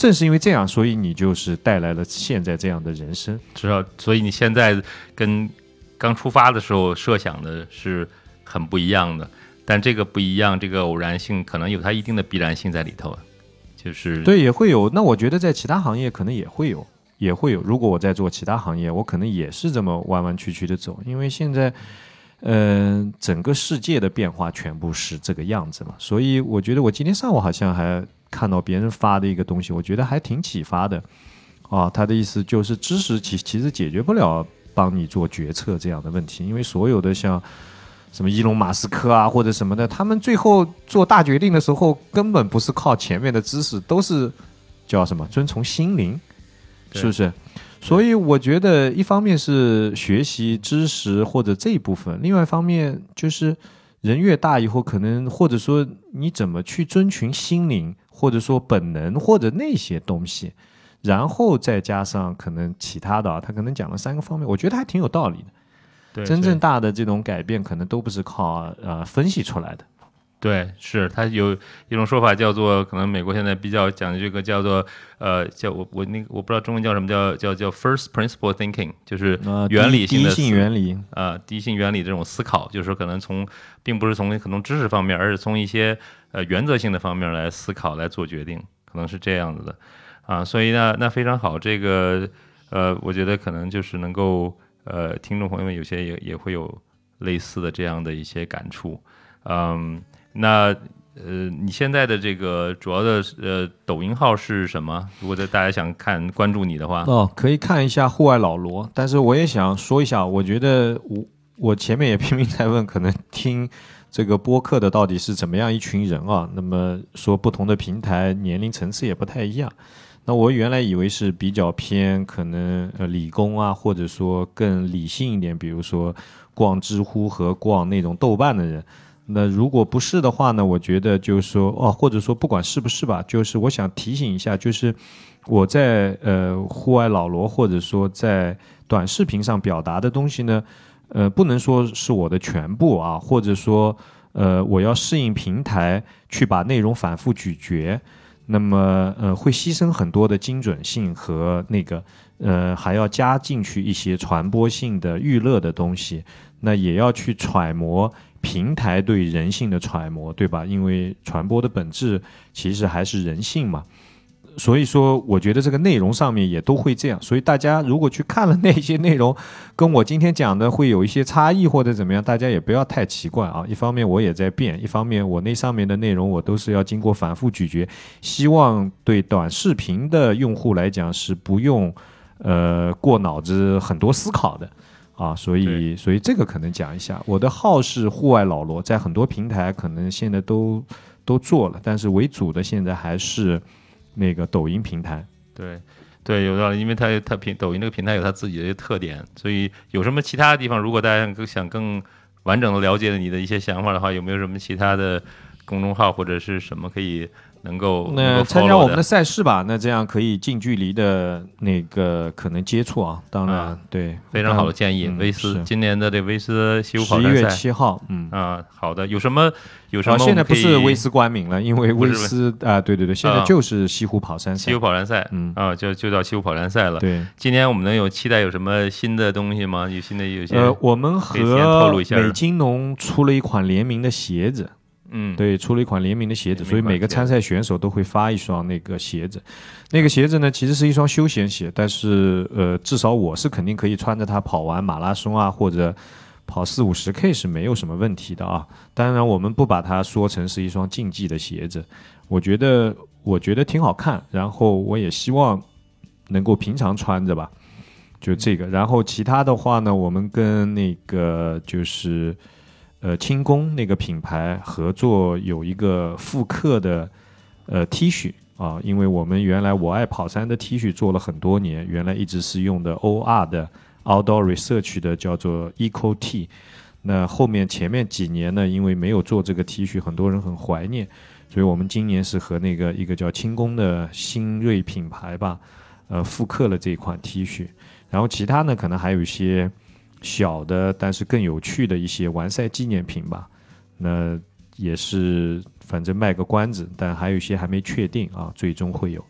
正是因为这样，所以你就是带来了现在这样的人生。知道，所以你现在跟刚出发的时候设想的是很不一样的。但这个不一样，这个偶然性可能有它一定的必然性在里头。就是对，也会有。那我觉得在其他行业可能也会有，也会有。如果我在做其他行业，我可能也是这么弯弯曲曲的走。因为现在，嗯，整个世界的变化全部是这个样子嘛。所以我觉得我今天上午好像还。看到别人发的一个东西，我觉得还挺启发的，啊，他的意思就是知识其其实解决不了帮你做决策这样的问题，因为所有的像什么伊隆马斯克啊或者什么的，他们最后做大决定的时候，根本不是靠前面的知识，都是叫什么遵从心灵，是不是？所以我觉得一方面是学习知识或者这一部分，另外一方面就是人越大以后，可能或者说你怎么去遵循心灵。或者说本能或者那些东西，然后再加上可能其他的啊，他可能讲了三个方面，我觉得还挺有道理的。对，真正大的这种改变，可能都不是靠呃分析出来的。对，是他有一种说法叫做，可能美国现在比较讲的这个叫做呃，叫我我那个我不知道中文叫什么叫叫叫 first principle thinking，就是原理性的第一性原理啊，第一性原理这种思考，就是说可能从并不是从可能知识方面，而是从一些。呃，原则性的方面来思考来做决定，可能是这样子的，啊，所以呢，那非常好，这个呃，我觉得可能就是能够呃，听众朋友们有些也也会有类似的这样的一些感触，嗯，那呃，你现在的这个主要的呃抖音号是什么？如果在大家想看关注你的话，哦，可以看一下户外老罗，但是我也想说一下，我觉得我我前面也 拼命在问，可能听。这个播客的到底是怎么样一群人啊？那么说不同的平台年龄层次也不太一样。那我原来以为是比较偏可能呃理工啊，或者说更理性一点，比如说逛知乎和逛那种豆瓣的人。那如果不是的话呢？我觉得就是说哦，或者说不管是不是吧，就是我想提醒一下，就是我在呃户外老罗或者说在短视频上表达的东西呢。呃，不能说是我的全部啊，或者说，呃，我要适应平台去把内容反复咀嚼，那么呃，会牺牲很多的精准性和那个，呃，还要加进去一些传播性的娱乐的东西，那也要去揣摩平台对人性的揣摩，对吧？因为传播的本质其实还是人性嘛。所以说，我觉得这个内容上面也都会这样。所以大家如果去看了那些内容，跟我今天讲的会有一些差异或者怎么样，大家也不要太奇怪啊。一方面我也在变，一方面我那上面的内容我都是要经过反复咀嚼，希望对短视频的用户来讲是不用呃过脑子很多思考的啊。所以所以这个可能讲一下，我的号是户外老罗，在很多平台可能现在都都做了，但是为主的现在还是。那个抖音平台，对，对，有道理，因为它它平抖音这个平台有它自己的特点，所以有什么其他的地方，如果大家更想更完整的了解你的一些想法的话，有没有什么其他的公众号或者是什么可以能够那参加我们的赛事吧，那这样可以近距离的那个可能接触啊。当然，啊对，非常好的建议。嗯威斯今年的这威斯西湖跑十一月七号，嗯。啊，好的，有什么有什么啊，现在不是威斯冠名了，因为威斯啊，对对对，现在啊就是西湖跑山赛西湖。跑山赛，嗯啊，就就叫西湖跑山赛了。对，今年我们能有期待有什么新的东西吗？有新的有些呃，我们和一下美津浓出了一款联名的鞋子，嗯，对，出了一款联名的鞋子，所以每个参赛选手都会发一双那个鞋子。那个鞋子呢，其实是一双休闲鞋，但是呃，至少我是肯定可以穿着它跑完马拉松啊，或者跑四五十 K 是没有什么问题的啊。当然，我们不把它说成是一双竞技的鞋子，我觉得我觉得挺好看，然后我也希望能够平常穿着吧。就这个，然后其他的话呢，我们跟那个就是呃轻工那个品牌合作，有一个复刻的呃 T 恤啊，因为我们原来我爱跑山的 T 恤做了很多年，原来一直是用的 OR 的 Outdoor Research 的叫做 Eco T，那后面前面几年呢，因为没有做这个 T 恤，很多人很怀念，所以我们今年是和那个一个叫轻工的新锐品牌吧，呃复刻了这款 T 恤。然后其他呢，可能还有一些小的，但是更有趣的一些完赛纪念品吧。那也是反正卖个关子，但还有一些还没确定啊，最终会有。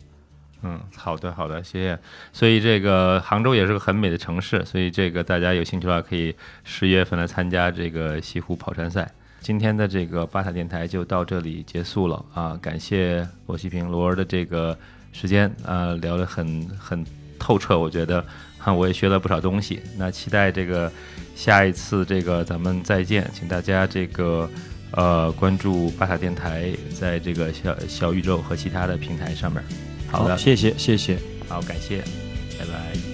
嗯，好的，好的，谢谢。所以这个杭州也是个很美的城市，所以这个大家有兴趣的话，可以十一月份来参加这个西湖跑山赛。今天的这个巴塔电台就到这里结束了啊！感谢罗西平罗儿的这个时间啊，聊得很很透彻，我觉得、我也学了不少东西。那期待这个下一次这个咱们再见，请大家这个呃关注巴塔电台在这个小小宇宙和其他的平台上面。好的，谢谢，谢谢。好，感谢，拜拜。